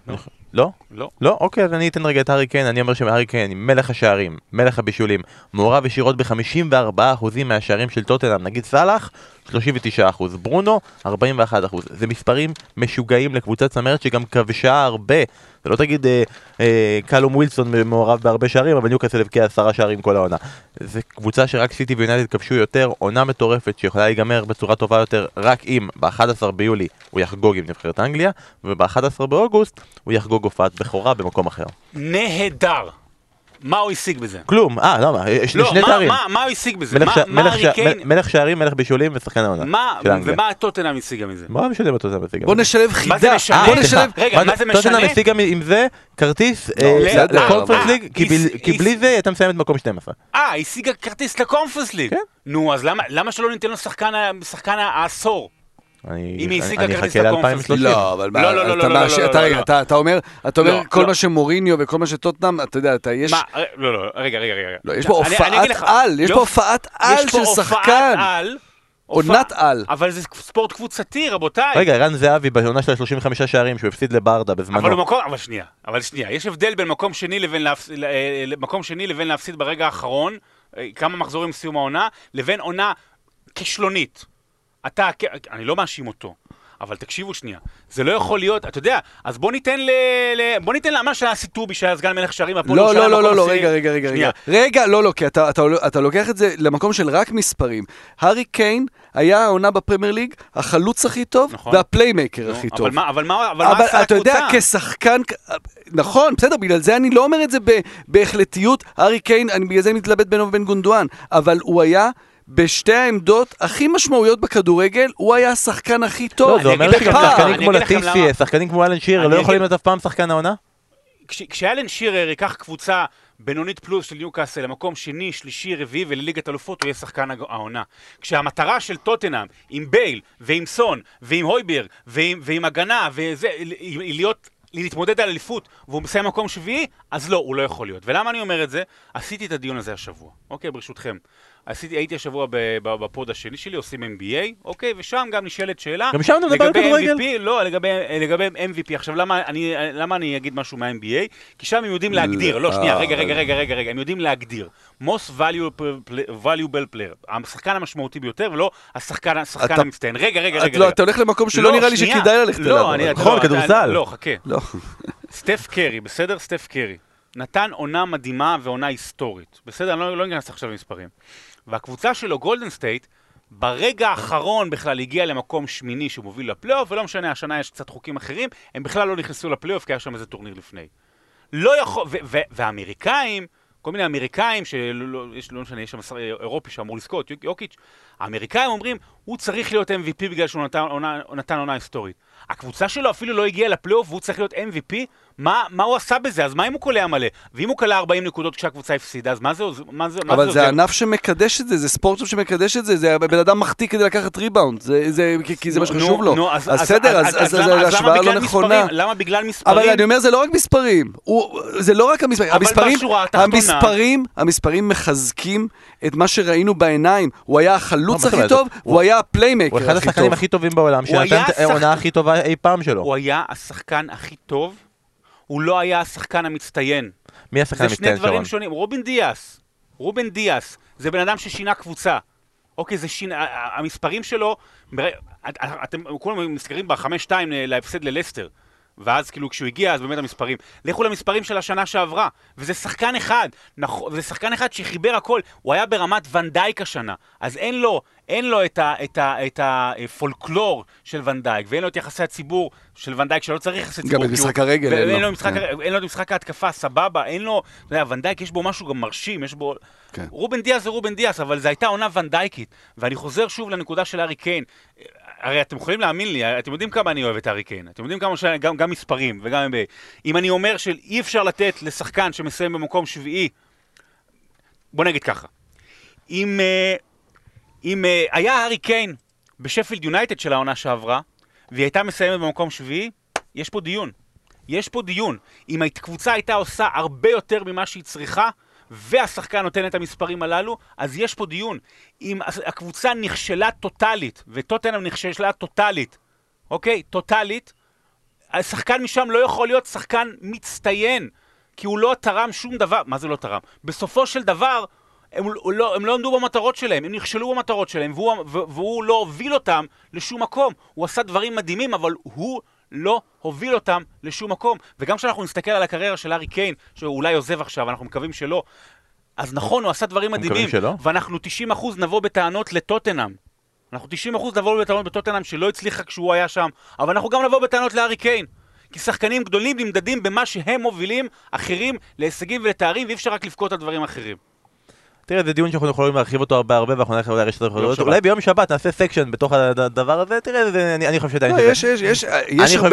לא. לא? לא. לא? אוקיי, אז אני אתן רגע את הארי קיין, אני אומר שהארי קיין, מלך השערים, מלך הבישולים, מעורב ישירות ב-54% מהשערים של טוטנאם, נגיד סאלח, 39%, ברונו, 41%. זה מספרים משוגעים לקבוצת צמרת שגם כבשה הרבה. זה לא תגיד אה, אה, קלום ווילסון מעורב בהרבה שערים, אבל ניוקאסל הבקיע עשרה שערים כל העונה. זה קבוצה שרק סיטי ויונייטד כבשו יותר, עונה מטורפת שיכולה להיגמר בצורה טובה יותר רק אם ב-11 ביולי הוא יחגוג עם נבחרת אנגליה, וב-11 באוגוסט הוא יחגוג הופעת בכורה במקום אחר. נהדר. מה הוא השיג בזה? כלום, אה, למה? יש לי לא, שני מה- תארים. מה- מה הוא השיג בזה? מלך מה- ש- מה מלך הארי ש- קיין- מ- מלך שערים, מלך בישולים ושחקן העונה. מה-. ומה טוטנאם השיגה מזה? מה משנה אותו זה משיג? בוא נשלב חידה. מה זה משנה? בוא אה, נשלב... רגע, מה זה משנה? טוטנאם השיגה עם זה כרטיס לא, אה, בסדר, לקונפרנס אבל- ליג, כי בלי זה הייתה מסיימת מקום 12. אה, השיגה כרטיס לקונפרנס ליג. כן. נו, אז למה- למה שלא ניתן לו שחקן העשור? אני אם היא השיגה כרטיס לקונפרנס ל-2030. לא, אבל מה, לא, לא, לא, אתה לא, לא, אתה לא, רגע, לא. אתה- אתה אומר, אתה אומר, לא, כל לא. מה שמוריניו וכל מה שטוטנאם, אתה יודע, אתה יש... מה, אה, לא, לא, רגע, רגע, רגע. לא, יש פה הופעת על, יש לא, פה הופעת על של שחקן. עונת על. אבל זה ספורט קבוצתי, רבותיי. רגע, ערן זהבי בעונה של ה-35 שערים שהוא הפסיד לברדה אבל בזמנו. במקום, אבל שנייה, אבל שנייה, יש הבדל בין מקום שני לבין להפסיד, מקום שני לבין להפסיד ברגע האחרון, אה, כמה מחזורים סיום העונה, לבין עונה כישלונית. אתה, אני לא מאשים אותו, אבל תקשיבו שנייה, זה לא יכול להיות, אתה יודע, אז בוא ניתן ל... ל בוא ניתן למה שהיה סיטובי שהיה סגן מלך שערים, הפועל לא, לא, לא, לא, לא, עשירי. רגע, רגע, רגע. רגע. רגע, לא, לא, כי אתה, אתה, אתה לוקח את זה למקום של רק מספרים. הארי קיין היה העונה בפרמייר ליג החלוץ הכי טוב נכון. וה playmaker נו, הכי טוב. אבל מה, אבל מה, אבל מה אבל עשה אתה יודע? כשחקן, נכון, בסדר, בגלל זה אני לא אומר את זה בהחלטיות. הארי קיין, אני בגלל זה מתלבט בינו ובין גונדואן, אבל הוא היה בשתי העמדות הכי משמעויות בכדורגל, הוא היה השחקן הכי טוב. לא, זה אומר שגם שחקנים כמו לטיפי. שחקנים כמו אלן שירר, לא יכולים להיות אף פעם שחקן העונה? כש- כשאלן שירר ייקח קבוצה בינונית פלוס של ניוקאסל למקום שני, שלישי, רביעי ולליגת אלופות, הוא יהיה שחקן העונה. כשהמטרה של טוטנאם, עם בייל, ועם סון, ועם הויברג, ועם, ועם הגנה, וזה, היא להיות... להתמודד על אליפות, והוא מסיים מקום שביעי, אז לא, הוא לא יכול להיות. ולמה אני אומר את זה? עשיתי את הדיון הזה השבוע, אוקיי, ברשותכם. עשיתי, הייתי השבוע בפוד השני שלי, עושים NBA, אוקיי, ושם גם נשאלת שאלה. גם שם אתה מדבר על כדורגל? MVP, לא, לגבי, לגבי MVP. עכשיו, למה אני, למה אני אגיד משהו מה-NBA? כי שם הם יודעים להגדיר, לא, שנייה, רגע, רגע, רגע, רגע, רגע, הם יודעים להגדיר. most valuable, valuable player, השחקן המשמעותי ביותר, ולא השחקן, השחקן אתה- המצטיין. רגע, רגע, רגע. לא, רגע. אתה הולך למקום שלא נראה לי שנייה. שכדאי ללכת אליו. לא. אתה נכון, לא, כדורסל. לא, חכה. לא. סטף קרי, בסדר? סטף קרי. נתן עונה מדהימה ועונה היסטורית. בסדר? אני לא, לא ניכנס עכשיו למספרים. והקבוצה שלו, גולדן סטייט, ברגע האחרון בכלל הגיע למקום שמיני שהוא מוביל לפלייאוף, ולא משנה, השנה יש קצת חוקים אחרים, הם בכלל לא נכנסו לפלייאוף כי היה שם איזה טורניר לפני. לא יכול, והאמריקאים, כל מיני אמריקאים, שלא לא, יש, לא משנה, יש שם אירופי שאמור לזכות, יוק- יוקיץ', האמריקאים אומרים, הוא צריך להיות MVP בגלל שהוא נתן עונה היסטורית. הקבוצה שלו אפילו לא הגיעה לפלייאוף והוא צריך להיות MVP? מה, מה הוא עשה בזה? אז מה אם הוא קולע מלא? ואם הוא קלע 40 נקודות כשהקבוצה הפסידה, אז מה זה עוז- מה זה, מה אבל זה זה עוזר? ענף שמקדש את זה, זה ספורט שמקדש את זה, זה בן אדם מחטיא כדי לקחת ריבאונד, זה- זה- כי- כי זה מה שחשוב לו. נו, אז בסדר, אז אז- אז למה- ההשוואה למה לא בגלל נכונה. מספרים? למה בגלל מספרים? אבל אני אומר, זה לא רק מספרים. הוא- זה לא רק המספרים. אבל המספרים, בשורה התחתונה- המספרים, המספרים מחזקים את מה שראינו בעיניים. הוא היה החלוץ הכי טוב, הוא- הוא היה הוא הפליימקר אחד הכי השחקנים טוב. הכי טובים בעולם, הוא שנתן את העונה הכי טובה אי פעם שלו. הוא היה השחקן הכי טוב, הוא לא היה השחקן המצטיין. מי השחקן זה שני המצטיין דברים שרון? שונים. רובין דיאס, רובין דיאס, זה בן אדם ששינה קבוצה. אוקיי, זה שינה, המספרים שלו, אתם כולם נזכרים בחמש-שתיים להפסד ללסטר. ואז כאילו כשהוא הגיע, אז באמת המספרים. לכו למספרים של השנה שעברה, וזה שחקן אחד, נכון, זה שחקן אחד שחיבר הכל, הוא היה ברמת ונדייק השנה, אז אין לו, אין לו את, ה, את, ה, את הפולקלור של ונדייק, ואין לו את יחסי הציבור של ונדייק, שלא צריך יחסי ציבור. גם את משחק הרגל אין ואין לו, לו משחק כן. אין לו את משחק ההתקפה, סבבה, אין לו, אתה יודע, ונדייק יש בו משהו גם מרשים, יש בו... כן. רובן דיאס זה רובן דיאס, אבל זו הייתה עונה ונדייקית. ואני חוזר שוב לנקודה של הארי קיין. הרי אתם יכולים להאמין לי, אתם יודעים כמה אני אוהב את הארי קיין. אתם יודעים כמה, ש... גם, גם מספרים וגם... NBA. אם אני אומר שאי אפשר לתת לשחקן שמסיים במקום שביעי, בוא נגיד ככה. אם, אה, אם אה, היה הארי קיין בשפילד יונייטד של העונה שעברה, והיא הייתה מסיימת במקום שביעי, יש פה דיון. יש פה דיון. אם הקבוצה הייתה עושה הרבה יותר ממה שהיא צריכה, והשחקן נותן את המספרים הללו, אז יש פה דיון. אם הקבוצה נכשלה טוטאלית, וטוטנאם נכשלה טוטאלית, אוקיי? טוטאלית, השחקן משם לא יכול להיות שחקן מצטיין, כי הוא לא תרם שום דבר. מה זה לא תרם? בסופו של דבר, הם לא, הם לא עמדו במטרות שלהם, הם נכשלו במטרות שלהם, והוא, והוא לא הוביל אותם לשום מקום. הוא עשה דברים מדהימים, אבל הוא לא הוביל אותם לשום מקום. וגם כשאנחנו נסתכל על הקריירה של הארי קיין, שאולי עוזב עכשיו, אנחנו מקווים שלא, אז נכון, הוא עשה דברים מדהימים. ואנחנו 90% נבוא בטענות לטוטנאם. אנחנו 90% נבוא בטענות בטוטנאם שלא הצליחה כשהוא היה שם, אבל אנחנו גם נבוא בטענות להארי קיין. כי שחקנים גדולים נמדדים במה שהם מובילים אחרים להישגים ולתארים, ואי אפשר רק לבכות על דברים אחרים. תראה, זה דיון שאנחנו יכולים להרחיב אותו הרבה הרבה, ואנחנו נלך אולי רשת החברות. אולי ביום שבת נעשה section בתוך הדבר הזה, תראה, זה- אני אני חושב שעדיין לא. יש, יש, יש, יש הרבה,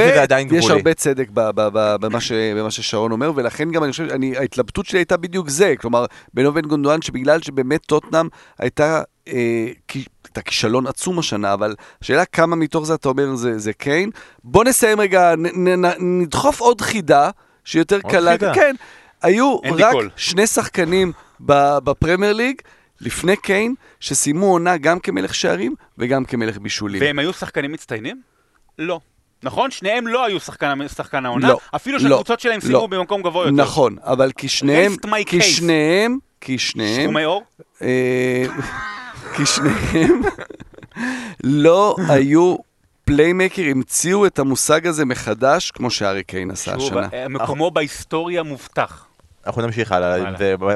יש. הרבה צדק ב- ב- ב- במה ש- במה ששרון אומר, ולכן גם אני חושב, אני, ההתלבטות שלי הייתה בדיוק זה, כלומר, בינו ובין גונדואן, שבגלל שבאמת טוטנאם הייתה, אה, כי- הייתה כישלון עצום השנה, אבל השאלה כמה מתוך זה אתה אומר זה, זה קיין. בוא נסיים רגע, נ, נ, נ, נדחוף עוד חידה, שיותר עוד קלה, חידה. כן, היו רק. שני שחקנים בפרמייר ליג, לפני קיין, שסיימו עונה גם כמלך שערים וגם כמלך בישולים. והם היו שחקנים מצטיינים? לא. נכון? שניהם לא היו שחקן, שחקן העונה, לא, אפילו לא, שהקבוצות שלהם סיימו לא. במקום גבוה יותר. נכון, אבל כי שניהם, כי. שניהם, כי שניהם, סכומי עור? אה, כי שניהם לא היו פליימקר, המציאו את המושג הזה מחדש, כמו שארי קיין עשה השנה. אה, מקומו בהיסטוריה מובטח. אנחנו נמשיך הלאה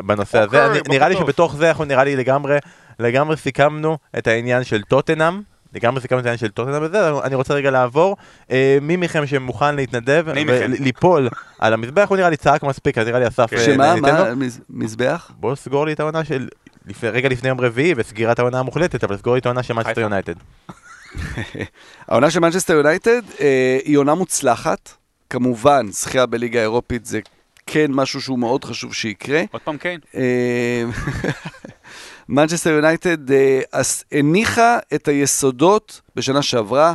בנושא בוקר, הזה. נראה לי. שבתוך זה אנחנו נראה לי לגמרי, לגמרי סיכמנו את העניין של טוטנאם. לגמרי סיכמנו את העניין של טוטנאם וזה, אני רוצה רגע לעבור. אה, מי מכם שמוכן להתנדב? וליפול על המזבח, הוא נראה לי צעק מספיק, אז נראה לי אסף... אה, שמה, ניתן לו. מה, מז- מזבח? בוא סגור לי את העונה של רגע לפני יום רביעי וסגירת העונה המוחלטת, אבל סגור את העונה של מנצ'סטר. יונייטד. (laughs) העונה של מנצ'סטר יונייטד אה, היא עונה מוצלחת. כמובן, זכייה בליגה האירופית זה כן משהו שהוא מאוד חשוב שיקרה. עוד פעם כן. אה, (laughs) מנצ'סטר יונייטד אה, הניחה את היסודות בשנה שעברה,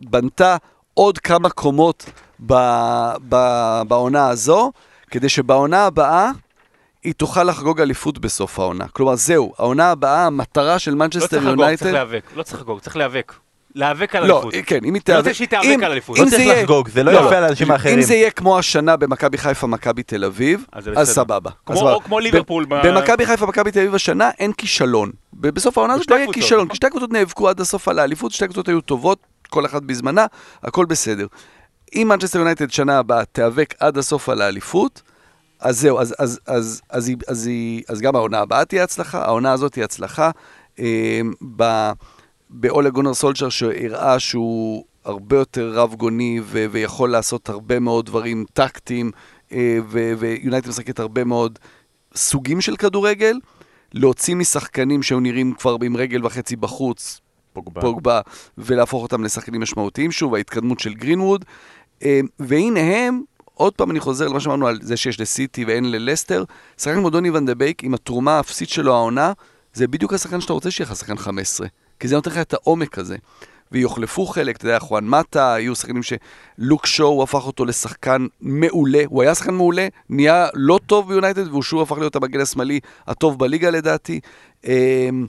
בנתה עוד כמה קומות ב, ב, בעונה הזו, כדי שבעונה הבאה היא תוכל לחגוג אליפות בסוף העונה. כלומר, זהו, העונה הבאה, המטרה של לא מנצ'סטר צריך לחגוג, יונייטד... צריך להיאבק. לא צריך לחגוג, צריך להיאבק. להיאבק על לא, אליפות. כן, אם היא אני תיאבק... רוצה שהיא תיאבק על אליפות. לא צריך לחגוג, זה לא לא, יפה לא. על אנשים האחרים. אם זה יהיה כמו השנה במכבי חיפה, מכבי תל אביב, אז. סבבה. כמו- ליברפול במכבי חיפה, מכבי תל אביב השנה אין כישלון. בסוף העונה הזאת לא יהיה כישלון. כי שתי הקבוצות נאבקו עד הסוף על האליפות, שתי הקבוצות היו טובות, כל אחת בזמנה, הכל בסדר. אם מנצ'סטר יונייטד שנה הבאה תיאבק עד הסוף על האליפות, אז זהו, אז, אז, אז, אז, היא- אז, היא- אז גם העונה הבאה תהיה הצלחה, העונה הזאת תהיה הצלחה. אה, ב- באולה גונר סולצ'ר שהראה שהוא הרבה יותר רב גוני ו- ויכול לעשות הרבה מאוד דברים טקטיים, אה, ויונייטד משחקת הרבה מאוד סוגים של כדורגל, להוציא משחקנים שהיו נראים כבר עם רגל וחצי בחוץ, פוגבה. פוגבה, ולהפוך אותם לשחקנים משמעותיים שוב, ההתקדמות של גרינווד. אה, והנה הם, עוד פעם אני חוזר למה שאמרנו על זה שיש לסיטי ואין ללסטר, שחקן כמו דוני ון דה בייק, עם התרומה האפסית שלו העונה, זה בדיוק השחקן שאתה רוצה שיהיה לך שחקן 15. כי זה נותן לך את העומק הזה. ויוחלפו חלק, אתה יודע, חואן מטה, היו שחקנים שלוק שואו הפך אותו לשחקן מעולה, הוא היה שחקן מעולה, נהיה לא טוב ביונייטד, והוא שוב הפך להיות המגן השמאלי הטוב בליגה לדעתי. אמ,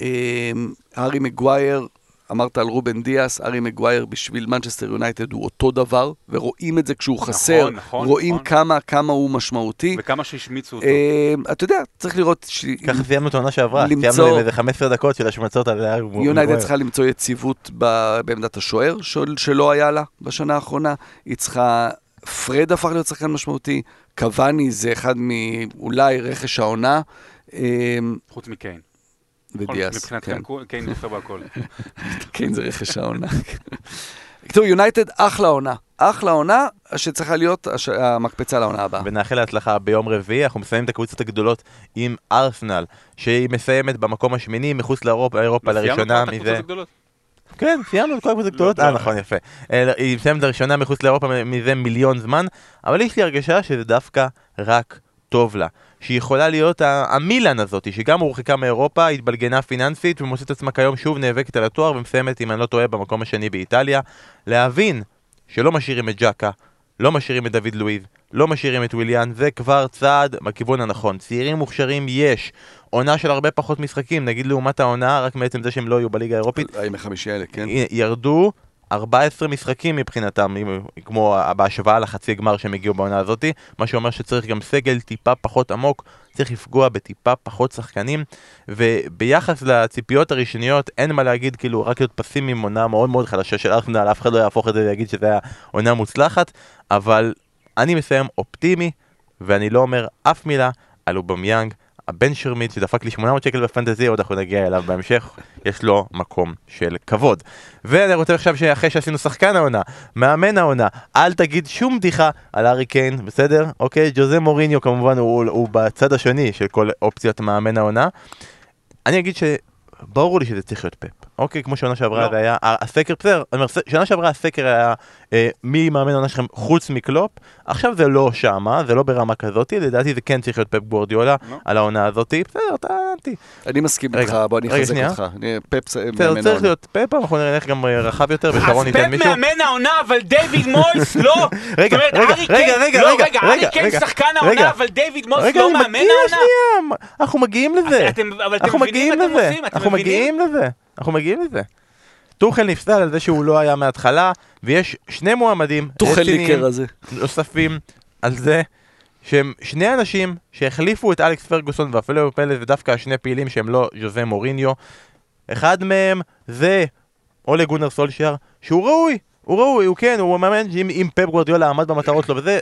אמ, הארי מגווייר, אמרת על רובן דיאס, הארי מגווייר בשביל מנצ'סטר יונייטד הוא אותו דבר, ורואים את זה כשהוא נכון, חסר, נכון, רואים נכון. כמה, כמה הוא משמעותי. וכמה שהשמיצו אותו. אמ, אתה יודע, צריך לראות, ש- ככה סיימנו את העונה שעברה, סיימנו איזה 15 דקות של השמצות על הארי יונייטד צריכה למצוא יציבות ב- בעמדת השוער, של- שלא היה לה בשנה האחרונה. היא צריכה... פרד הפך להיות שחקן משמעותי, קוואני זה אחד מאולי רכש העונה, אמ, חוץ מקיין. ודיאס. מבחינת כן. קיין- (laughs) קיין נופל בהכל. כן, זה רכש העונה. בקיצור, יונייטד אחלה עונה. אחלה עונה שצריכה להיות הש- המקפצה לעונה הבאה. ונאחל להצלחה ביום רביעי, אנחנו מסיימים את הקבוצות הגדולות עם ארסנל, שהיא מסיימת במקום השמיני מחוץ לאירופה כבר לראשונה את הקבוצות מזה. הגדולות? כן, סיימנו את כל הקבוצות הגדולות, לא, אה לא. נכון, יפה. אה, היא מסיימת לראשונה מחוץ לאירופה מזה מיליון זמן, אבל יש לי הרגשה שזה דווקא רק טוב לה. שהיא יכולה להיות ה- המילאן הזאת, שגם הורחקה מאירופה, התבלגנה פיננסית ומוצאת עצמה כיום שוב נאבקת על התואר ומסיימת, אם אני לא טועה, במקום השני באיטליה. להבין שלא משאירים את ג'קה, לא משאירים את דוד לואיז, לא משאירים את וויליאן, זה כבר צעד בכיוון הנכון. צעירים מוכשרים יש. עונה של הרבה פחות משחקים, נגיד לעומת העונה, רק מעצם זה שהם לא יהיו בליגה האירופית, הימי חמישי האלה, כן? ירדו 14 משחקים מבחינתם, כמו בהשוואה לחצי גמר שהם הגיעו בעונה הזאתי, מה שאומר שצריך גם סגל טיפה פחות עמוק, צריך לפגוע בטיפה פחות שחקנים, וביחס לציפיות הראשוניות, אין מה להגיד, כאילו, רק להיות פסימי עם עונה מאוד מאוד חלשה של ארסנל, אף אחד לא יהפוך את זה ויגיד שזה היה עונה מוצלחת, אבל אני מסיים אופטימי, ואני לא אומר אף מילה על אובמיאנג. הבן שרמיד שדפק לי 800 שקל בפנטזי, עוד אנחנו נגיע אליו בהמשך, יש לו מקום של כבוד. ואני רוצה עכשיו שאחרי שעשינו שחקן העונה, מאמן העונה, אל תגיד שום בדיחה על הארי קיין, בסדר? אוקיי, ג'וזה מוריניו כמובן הוא, הוא בצד השני של כל אופציות מאמן העונה. אני אגיד שברור לי שזה צריך להיות פפ, אוקיי? כמו שנה שעברה לא. זה היה, הסקר, בסדר, שנה שעברה הסקר היה מי מאמן העונה שלכם חוץ מקלופ, עכשיו זה לא שמה, זה לא ברמה כזאתי, לדעתי זה כן צריך להיות פפ גוורדיולה לא. על העונה הזאתי, בסדר, טענתי. אני מסכים רגע, איתך, בוא אני רגע, אחזק. אותך. פפ זה מאמן צריך העונה. להיות פפ, אנחנו נלך גם אה, רחב יותר, ושרון אז ייתן פפ מישהו. מאמן העונה, אבל דיוויד מויס (laughs) לא. רגע, אומרת, רגע, רגע, רגע, לא, רגע, הארי רגע, קיין רגע, שחקן רגע. העונה, אבל דיוויד מויס רגע, לא אני מאמן מגיע העונה. שנייה, אנחנו מגיעים לזה. אתם- אבל אתם אנחנו מבינים מגיעים מה אתם לזה. עושים? אתם אנחנו מבינים? מגיעים לזה. טוחל נפסל על זה שהוא לא היה מההתחלה, ויש שני מועמדים רציניים. נוספים על זה שהם שני אנשים שהחליפו את אלכס פרגוסון והפלא ופלא זה דווקא השני פעילים שהם לא ז'וזה מוריניו. אחד מהם זה אולה גונר סולשיאר, שהוא ראוי, הוא ראוי, הוא כן, הוא מאמן שאם אם פפ גוורדיולה עמד במטרות שלו וזה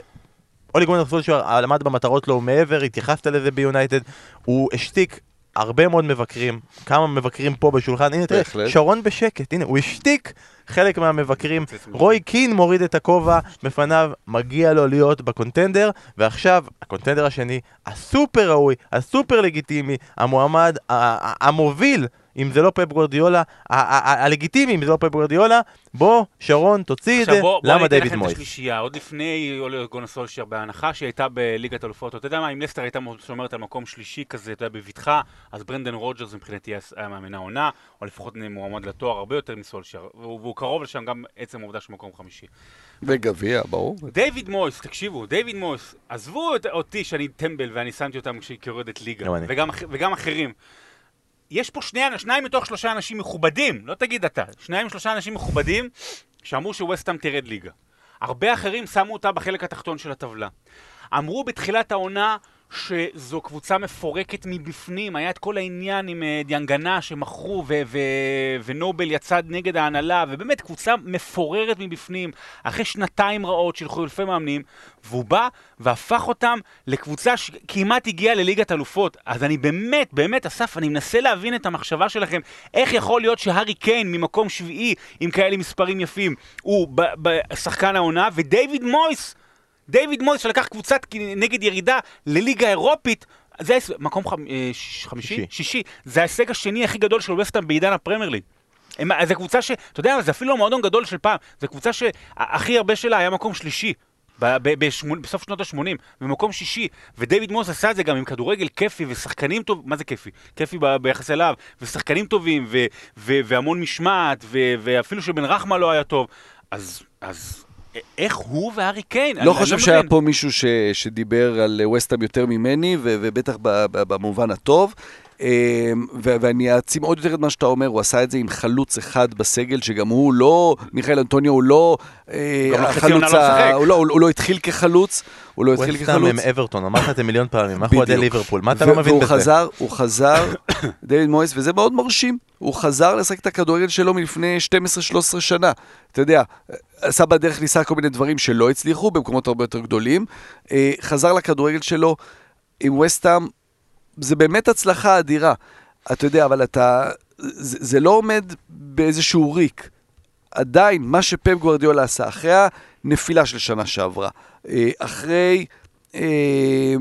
אולי גונר סולשיאר עמד במטרות שלו מעבר, התייחסת לזה ביונייטד, הוא השתיק הרבה מאוד מבקרים, כמה מבקרים פה בשולחן, הנה תראה. שרון בשקט, הנה, הוא השתיק חלק מהמבקרים, רוי קין מוריד את הכובע בפניו, מגיע לו להיות בקונטנדר, ועכשיו, הקונטנדר השני, הסופר ראוי, הסופר לגיטימי, המועמד המוביל, אם זה לא פפ גורדיולה, הלגיטימי, אם זה לא פפ גורדיולה, בוא, שרון, תוציא את זה, עכשיו בוא, בוא למה אני אתן דיוויד לכם את מויס? השלישייה, עוד לפני אולי גונה סולשר, בהנחה שהיא הייתה בליגת אלופות, אתה יודע מה, אם לסטר הייתה שומרת על מקום שלישי כזה, אתה יודע, בבטחה, אז ברנדן רוג'רס מבחינתי היה- מאמן העונה, או לפחות מועמד לתואר הרבה יותר מסולשר, והוא, קרוב לשם גם עצם העובדה של מקום חמישי. וגביע, ברור. דיוויד מויס, תקשיבו, דיוויד מויס, עזבו אותי שאני טמבל ואני שמתי אותם ליגה, אני. וגם, אח- וגם אחרים. יש פה שני, שניים מתוך שלושה אנשים מכובדים, לא תגיד אתה, שניים משלושה אנשים מכובדים שאמרו שווסטהאם תרד ליגה. הרבה אחרים שמו אותה בחלק התחתון של הטבלה. אמרו בתחילת העונה שזו קבוצה מפורקת מבפנים, היה את כל העניין עם אה, דיאנגנה שמכרו ו- ו- ונובל יצא נגד ההנהלה, ובאמת קבוצה מפוררת מבפנים, אחרי שנתיים רעות של חילופי מאמנים, והוא בא והפך אותם לקבוצה שכמעט הגיעה לליגת אלופות. אז אני באמת, באמת, אסף, אני מנסה להבין את המחשבה שלכם, איך יכול להיות שהארי קיין ממקום שביעי עם כאלה מספרים יפים, הוא ב- בשחקן העונה, ודייוויד מויס דיוויד מויס שלקח קבוצת נגד ירידה לליגה אירופית, זה מקום חמ... אה, חמישי? שישי. שישי. זה ההישג השני הכי גדול של וסטהאם בעידן הפרמייר ליג. הם- זו קבוצה ש... אתה יודע, זה אפילו לא מועדון גדול של פעם, זו קבוצה שהכי הרבה שלה היה מקום שלישי. בסוף שנות ה-80, במקום שישי, ודייוויד מוס עשה את זה גם עם כדורגל כיפי ושחקנים טובים, מה זה כיפי? כיפי ב- ביחס אליו, ושחקנים טובים, והמון משמעת, ו- ואפילו שבן רחמה לא היה טוב, אז, אז איך הוא והארי קיין? לא אני חושב שהיה מבין. פה מישהו ש- שדיבר על וסטהאם יותר ממני, ו- ובטח ב- ב- במובן הטוב. אמ, ואני אעצים עוד יותר את מה שאתה אומר, הוא עשה את זה עם חלוץ אחד בסגל, שגם הוא לא, מיכאל אנטוניו הוא לא אה, לחצי החלוץ, לא. הוא לא- הוא לא התחיל כחלוץ, הוא לא התחיל כחלוץ. הם אברטון, אמרתי את זה מיליון פעמים, אנחנו אוהדי בדיוק. ליברפול, מה אתה לא מבין והוא בזה? חזר, הוא חזר, (coughs) דיוויד מויס, וזה מאוד מרשים. הוא חזר לשחק את הכדורגל שלו מלפני 12-13 שנה. אתה יודע, עשה בדרך ניסה כל מיני דברים שלא הצליחו במקומות הרבה יותר גדולים. אה, חזר לכדורגל שלו עם וסטאם, זה באמת הצלחה אדירה. אתה יודע, אבל אתה... זה, זה לא עומד באיזשהו ריק. עדיין, מה שפפ גוורדיולה עשה, אחרי הנפילה של שנה שעברה, אה, אחרי... אה,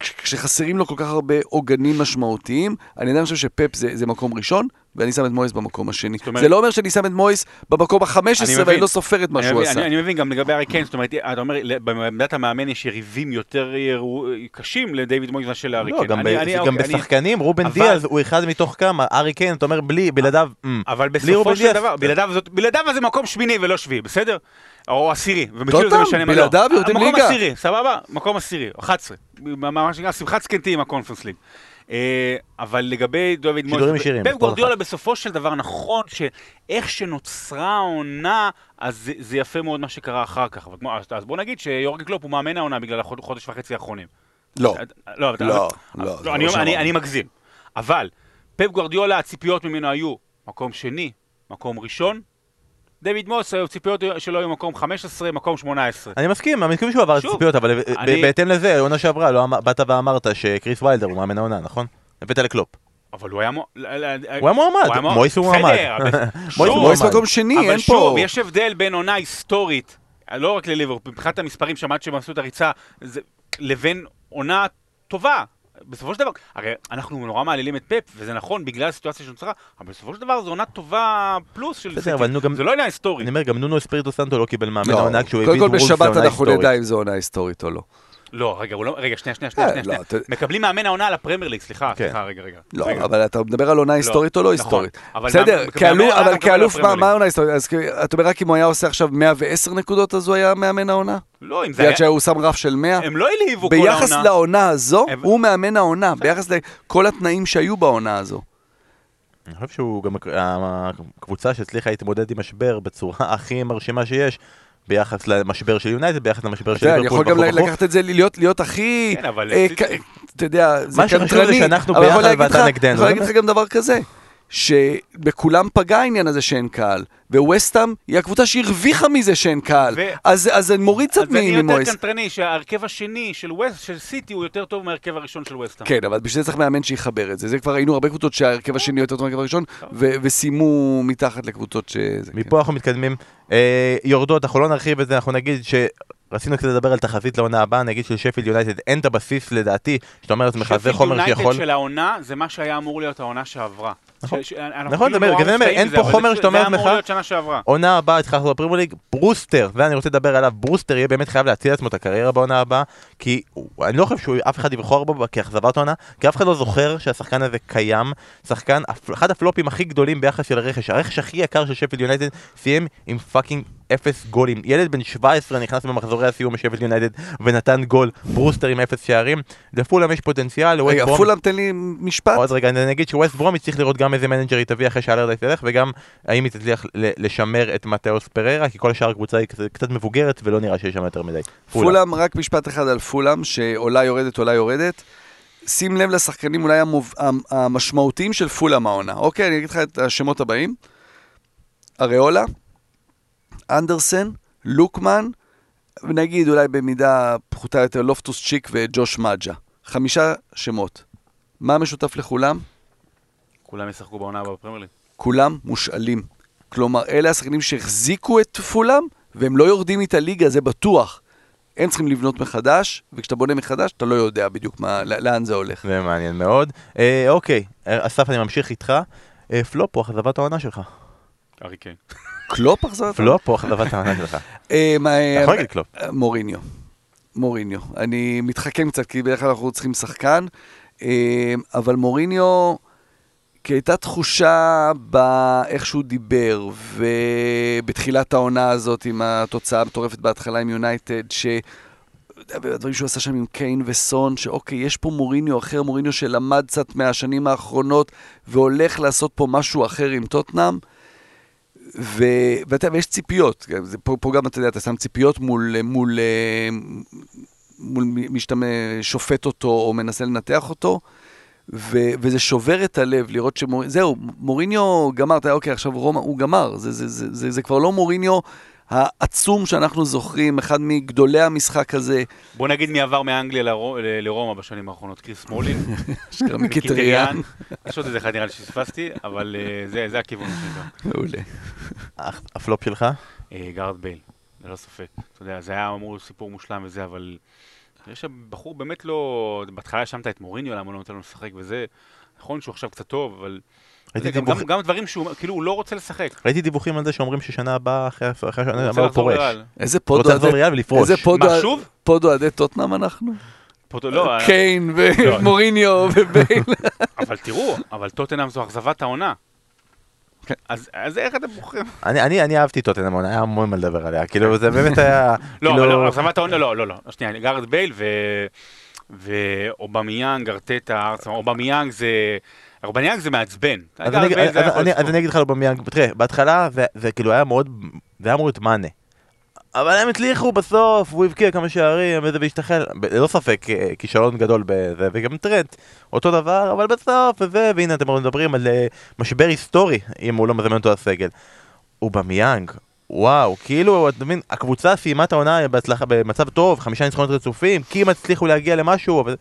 כש- כשחסרים לו כל כך הרבה עוגנים משמעותיים, אני עדיין חושב שפפ זה, זה מקום ראשון, ואני שם את מויס במקום השני. אומרת- זה לא אומר שאני שם את מויס במקום ה-15 אני ואני. לא סופר את מה אני שהוא עשה. אני, אני מבין גם לגבי הארי קיין, זאת אומרת, אתה אומר, בעמדת המאמן יש יריבים יותר ירו- קשים לדיוויד מויס מאשר לארי לא, קיין. גם ב- אני- אני- גם אוקיי, אני- בשחקנים, רובן אבל- דיאז הוא אחד מתוך כמה, ארי קיין, אתה אומר בלי, בלעדיו, אמ. אבל בלי בסופו של דיאז. דבר, בלעדיו זאת- בלעדיו זה מקום שמיני ולא שביעי, בסדר? או עשירי, ובשביל זה משנה מה בלעדיו יורדים מקום ליגה. עשירי, סבבה? מקום עשירי, 11. מה מה שנקרא, שמחת זקנתי עם הקונפרנס ליג. אה, אבל לגבי דוד מויס, שידורים ישירים, פפ גורדיולה אחד. בסופו של דבר נכון שאיך שנוצרה העונה, אז זה- זה יפה מאוד מה שקרה אחר כך. אז- אז בוא נגיד שיורגן קלופ הוא מאמן העונה בגלל החודש וחצי האחרונים. לא. לא, אתה- לא, לא, אני, לא אומר- אני, מגזים. אבל, פפ גוורדיולה, הציפיות ממנו היו מקום שני, מקום ראשון. דויד מוס, הציפיות שלו היו מקום 15, מקום 18. אני מסכים, אני מסכים שהוא עבר את שוב, הציפיות, אבל בהתאם לזה, עונה שעברה, לא אמר- באת ואמרת שקריס ויילדר הוא מאמן העונה, נכון? הבאת לקלופ. אבל הוא היה... מו- הוא היה מועמד, מויס הוא מועמד. אבל- (laughs) מויס שוב, מועמד. מקום שני, אבל אין שוב, פה... יש הבדל בין עונה היסטורית, לא רק לליברפול, מבחינת המספרים, שמעת שהם עשו את הריצה, זה- לבין עונה טובה. בסופו של דבר, הרי אנחנו נורא מעלילים את פפ, וזה נכון בגלל הסיטואציה שנוצרה, אבל בסופו של דבר זו עונה טובה פלוס של בסדר, סיטי. אבל נו, גם- זה לא עניין היסטורי. אני אומר, גם נונו אספיריטו סנטו לא קיבל מאמן לא, העונה כשהוא קודם הביא כל את וולפס בשבת לעונה אנחנו היסטורית. נדע אם זו עונה היסטורית או לא. לא, רגע, הוא לא, רגע, שנייה, שנייה, שנייה, אה, שנייה. לא, מקבלים מאמן העונה על הפרמייר ליג, סליחה, כן. סליחה, רגע, רגע. לא, רגע. אבל אתה מדבר על עונה היסטורית או לא נכון, היסטורית? בסדר, אבל כאלוף, מה. העונה היסטורית? אז כאילו, אתה אומר רק אם הוא היה עושה עכשיו 110 נקודות, אז הוא היה מאמן העונה? לא, אם זה היה... בגלל שהוא שם רף של 100? הם לא העליבו כל ביחס העונה. לעונה הזו, הם- הוא מאמן העונה, ביחס לכל התנאים שהיו בעונה הזו. אני חושב שהוא גם הקבוצה שהצליחה להתמודד עם משבר בצורה הכי מרשימה שיש, ביחס למשבר של יונייטד, ביחס למשבר של יודע, אני ליברפול יכול גם. לקחת את זה, להיות הכי... כן, אבל אה, אתה יודע, זה מה שחשוב זה קנטרני. שאנחנו ביחד ואתה נגדנו. יכול להגיד לך גם דבר כזה. שבכולם פגע העניין הזה שאין קהל, וווסטהאם היא הקבוצה שהרוויחה מזה שאין קהל, ו- אז, אז זה מוריד קצת אז אני יותר ממויס. קנטרני, שההרכב השני של ווסט, של סיטי הוא יותר טוב מההרכב הראשון של ווסטהאם. כן, אבל בשביל זה צריך מאמן שיחבר את זה. זה כבר ראינו הרבה קבוצות שההרכב השני יותר טוב מההרכב הראשון, ו- וסיימו מתחת לקבוצות שזה... מפה אנחנו מתקדמים. אה, יורדות, אנחנו לא נרחיב את זה, אנחנו נגיד ש... רצינו קצת לדבר על תחזית לעונה הבאה, נגיד של שפילד יונייטד, אין את הבסיס לדעתי, שאתה אומר לעצמך, זה חומר שפילד שיכול... יונייטד של העונה, זה מה שהיה אמור להיות העונה שעברה. נכון. נכון, כאילו אין פה חומר שאתה אומר לעצמך. עונה הבאה לחזור לפרמייר ליג, ברוסטר, זה אני רוצה לדבר עליו, ברוסטר יהיה באמת חייב להציל לעצמו את הקריירה בעונה הבאה, כי אני לא חושב שאף אחד יבחור בו כאכזבת עונה, כי אף אחד לא זוכר שהשחקן הזה קיים, שחקן, אחד הפלופים הכי גדולים ביחס של הרכש, הרכש הכי יקר של שפילד יונייטד סיים עם fucking אפס גולים, ילד בן 17 נכנס במחזורי הסיום בשפילד יונייטד ונתן גול, ברוסטר עם אפס שערים, לפולאם יש פוטנציאל, רגע, ברום- פולאם תן לי משפט. עוד רגע, אני אגיד שווסט ברומיץ' צריך לראות גם איזה manager היא תביא אחרי שאלרדייס ילך, וגם האם היא תצליח לשמר את מתאוס פריירה, כי כל השאר הקבוצה היא קצת- מבוגרת ולא נראה שיש שם יותר מדי. פולאם, רק משפט אחד על פולאם, שעולה יורדת, עולה יורדת. שים לב לשחקנים אולי המוב... המ- המשמעותיים של פולאם העונה. אוקיי, אני אגיד לך את השמות הבאים. אריולה, אנדרסן, לוקמן, ונגיד אולי במידה פחותה יותר לופטוס צ'יק וג'וש מג'ה. חמישה שמות. מה משותף לכולם? כולם ישחקו בעונה הבאה בפרמייר ליג. כולם מושאלים. כלומר, אלה השחקנים שהחזיקו את פולאם, והם לא יורדים איתה ליגה, זה בטוח. הם צריכים לבנות מחדש, וכשאתה בונה מחדש, אתה לא יודע בדיוק מה, לא- לאן זה הולך. זה מעניין מאוד. אה, אוקיי, אה, אסף, אני ממשיך איתך. אה, פלופ או אכזבת העונה שלך? ארי קיין. קלופ החזרת? פלופ או אכזבת העונה שלך? אה, מה, אתה אה, יכול להגיד קלופ. אה, מוריניו. מוריניו. אני מתחכם קצת, כי בדרך כלל אנחנו צריכים שחקן, אה, אבל מוריניו, כי הייתה תחושה באיך שהוא דיבר, ובתחילת העונה הזאת עם התוצאה המטורפת בהתחלה עם יונייטד, ש... הדברים שהוא עשה שם עם קיין וסון, שאוקיי, יש פה מוריניו אחר, מוריניו שלמד קצת מהשנים האחרונות, והולך לעשות פה משהו אחר עם טוטנאם. ו... ואתה יודע, ויש ציפיות, זה פה, פה גם, אתה יודע, אתה שם ציפיות מול, מול, אה, מול מי שאתה שופט אותו או מנסה לנתח אותו, ו... וזה שובר את הלב לראות שמוריניו, זהו, מוריניו גמר, אתה יודע, אוקיי, עכשיו רומא, הוא גמר, זה, זה, זה, זה, זה כבר לא מוריניו העצום שאנחנו זוכרים, אחד מגדולי המשחק הזה, בוא נגיד מי עבר מאנגליה לרומא בשנים האחרונות, כריס סמולינג. (laughs) אשכרה מחיטריאן. יש עוד איזה אחד נראה לי שפספסתי, אבל אה, זה- זה הכיוון שלי. מעולה. הפלופ שלך? אה, גארת' בייל, ללא ספק. אתה יודע, זה היה אמור סיפור מושלם וזה, אבל... יש בחור באמת לא... בהתחלה האשמת את מוריניו, למה הוא לא נותן לו לשחק וזה. נכון שהוא עכשיו קצת טוב, אבל... ראיתי גם- דיווח- גם- גם דברים שהוא, כאילו, הוא לא רוצה לשחק. ראיתי דיווחים על זה שאומרים ששנה הבאה, אחרי השנה רוצה הבאה הוא פורש. איזה פוד רוצה אוהדי- לריאל ולפרוש. איזה פוד מה, אוהד- שוב? פוד אוהדי טוטנאם אנחנו? לא, אה, קיין לא. ומוריניו (laughs) ובייל. אבל תראו, אבל טוטנאם זו אכזבת העונה. אז אז איך אתם בוחרים? אני, אני, אני אהבתי טוטנאם, היה המון מה לדבר עליה, כאילו זה באמת היה, לא, כאילו, אבל לא, אכזבת העונה, לא, לא, לא. שנייה, גארד בייל ו... ואובמיאנג, ארטטה, ארצה, אובמיאנג זה... אובמיאנג זה מעצבן. אז אני, אגיד לך על אובמיאנג, תראה, בהתחלה זה, כאילו היה מאוד, זה היה אמור להיות מאנה. אבל הם הצליחו בסוף, הוא הבקיע כמה שערים וזה והשתחל, ללא ספק אה, כישלון גדול בזה, וגם טרנט, אותו דבר, אבל בסוף וזה, והנה אתם מדברים על אה, משבר היסטורי, אם הוא לא מזמן אותו לסגל. אובמיאנג, וואו, כאילו, אתה מבין, הקבוצה סיימה את העונה בהצלחה, במצב טוב, חמישה ניצחונות רצופים, אם הצליחו להגיע למשהו, אבל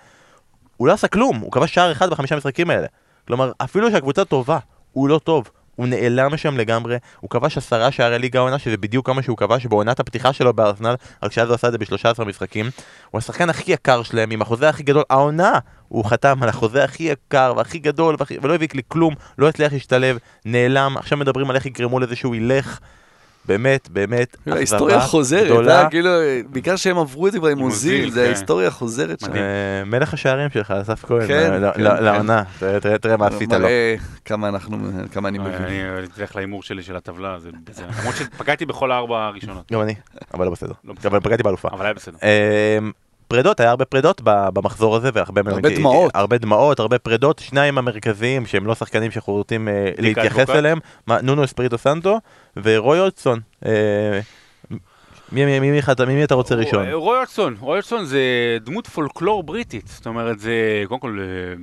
הוא לא עשה כלום, הוא כבש שער אחד בחמישה משחקים האלה. כלומר, אפילו שהקבוצה טובה, הוא לא טוב. הוא נעלם משם לגמרי, הוא כבש עשרה שערי ליגה העונה, שזה בדיוק כמה שהוא כבש בעונת הפתיחה שלו בארסנל, רק שאז הוא עשה את זה ב-13 משחקים. הוא השחקן הכי יקר שלהם, עם החוזה הכי גדול, העונה! הוא חתם על החוזה הכי יקר והכי גדול, והכי... ולא הביא לי כלום, לא הצליח להשתלב, נעלם, עכשיו מדברים על איך יגרמו לזה שהוא ילך. באמת, באמת, (laughs) ההיסטוריה חוזרת, גדולה. אה? כאילו, בעיקר שהם עברו את זה כבר עם אוזיל, זה כן. ההיסטוריה חוזרת שם. אה, מלך השערים שלך, אסף כהן, כן, ל- כן, ל- כן. לעונה, תראה- מה עשית לו. כמה אנחנו, כמה אני מבין. אני אלך להימור שלי של הטבלה, זה למרות שפגעתי בכל הארבע הראשונות, גם אני, אבל לא בסדר. לא בסדר. אבל פגעתי באלופה. אבל היה בסדר. אמ, פרדות, היה הרבה פרדות ב- במחזור הזה, והרבה הרבה דמעות. הרבה דמעות, הרבה פרדות, שניים המרכזיים שהם לא שחקנים שאנחנו רוצים אה, להתייחס. אליהם, נונו אספריטו סנטו ורוי הודג'סון. אה, מי- מי- מי- מי אתה- רוצה ראשון? רוי- הודג'סון, רוי הודג'סון זה דמות פולקלור בריטית, זאת אומרת זה קודם כל... אה,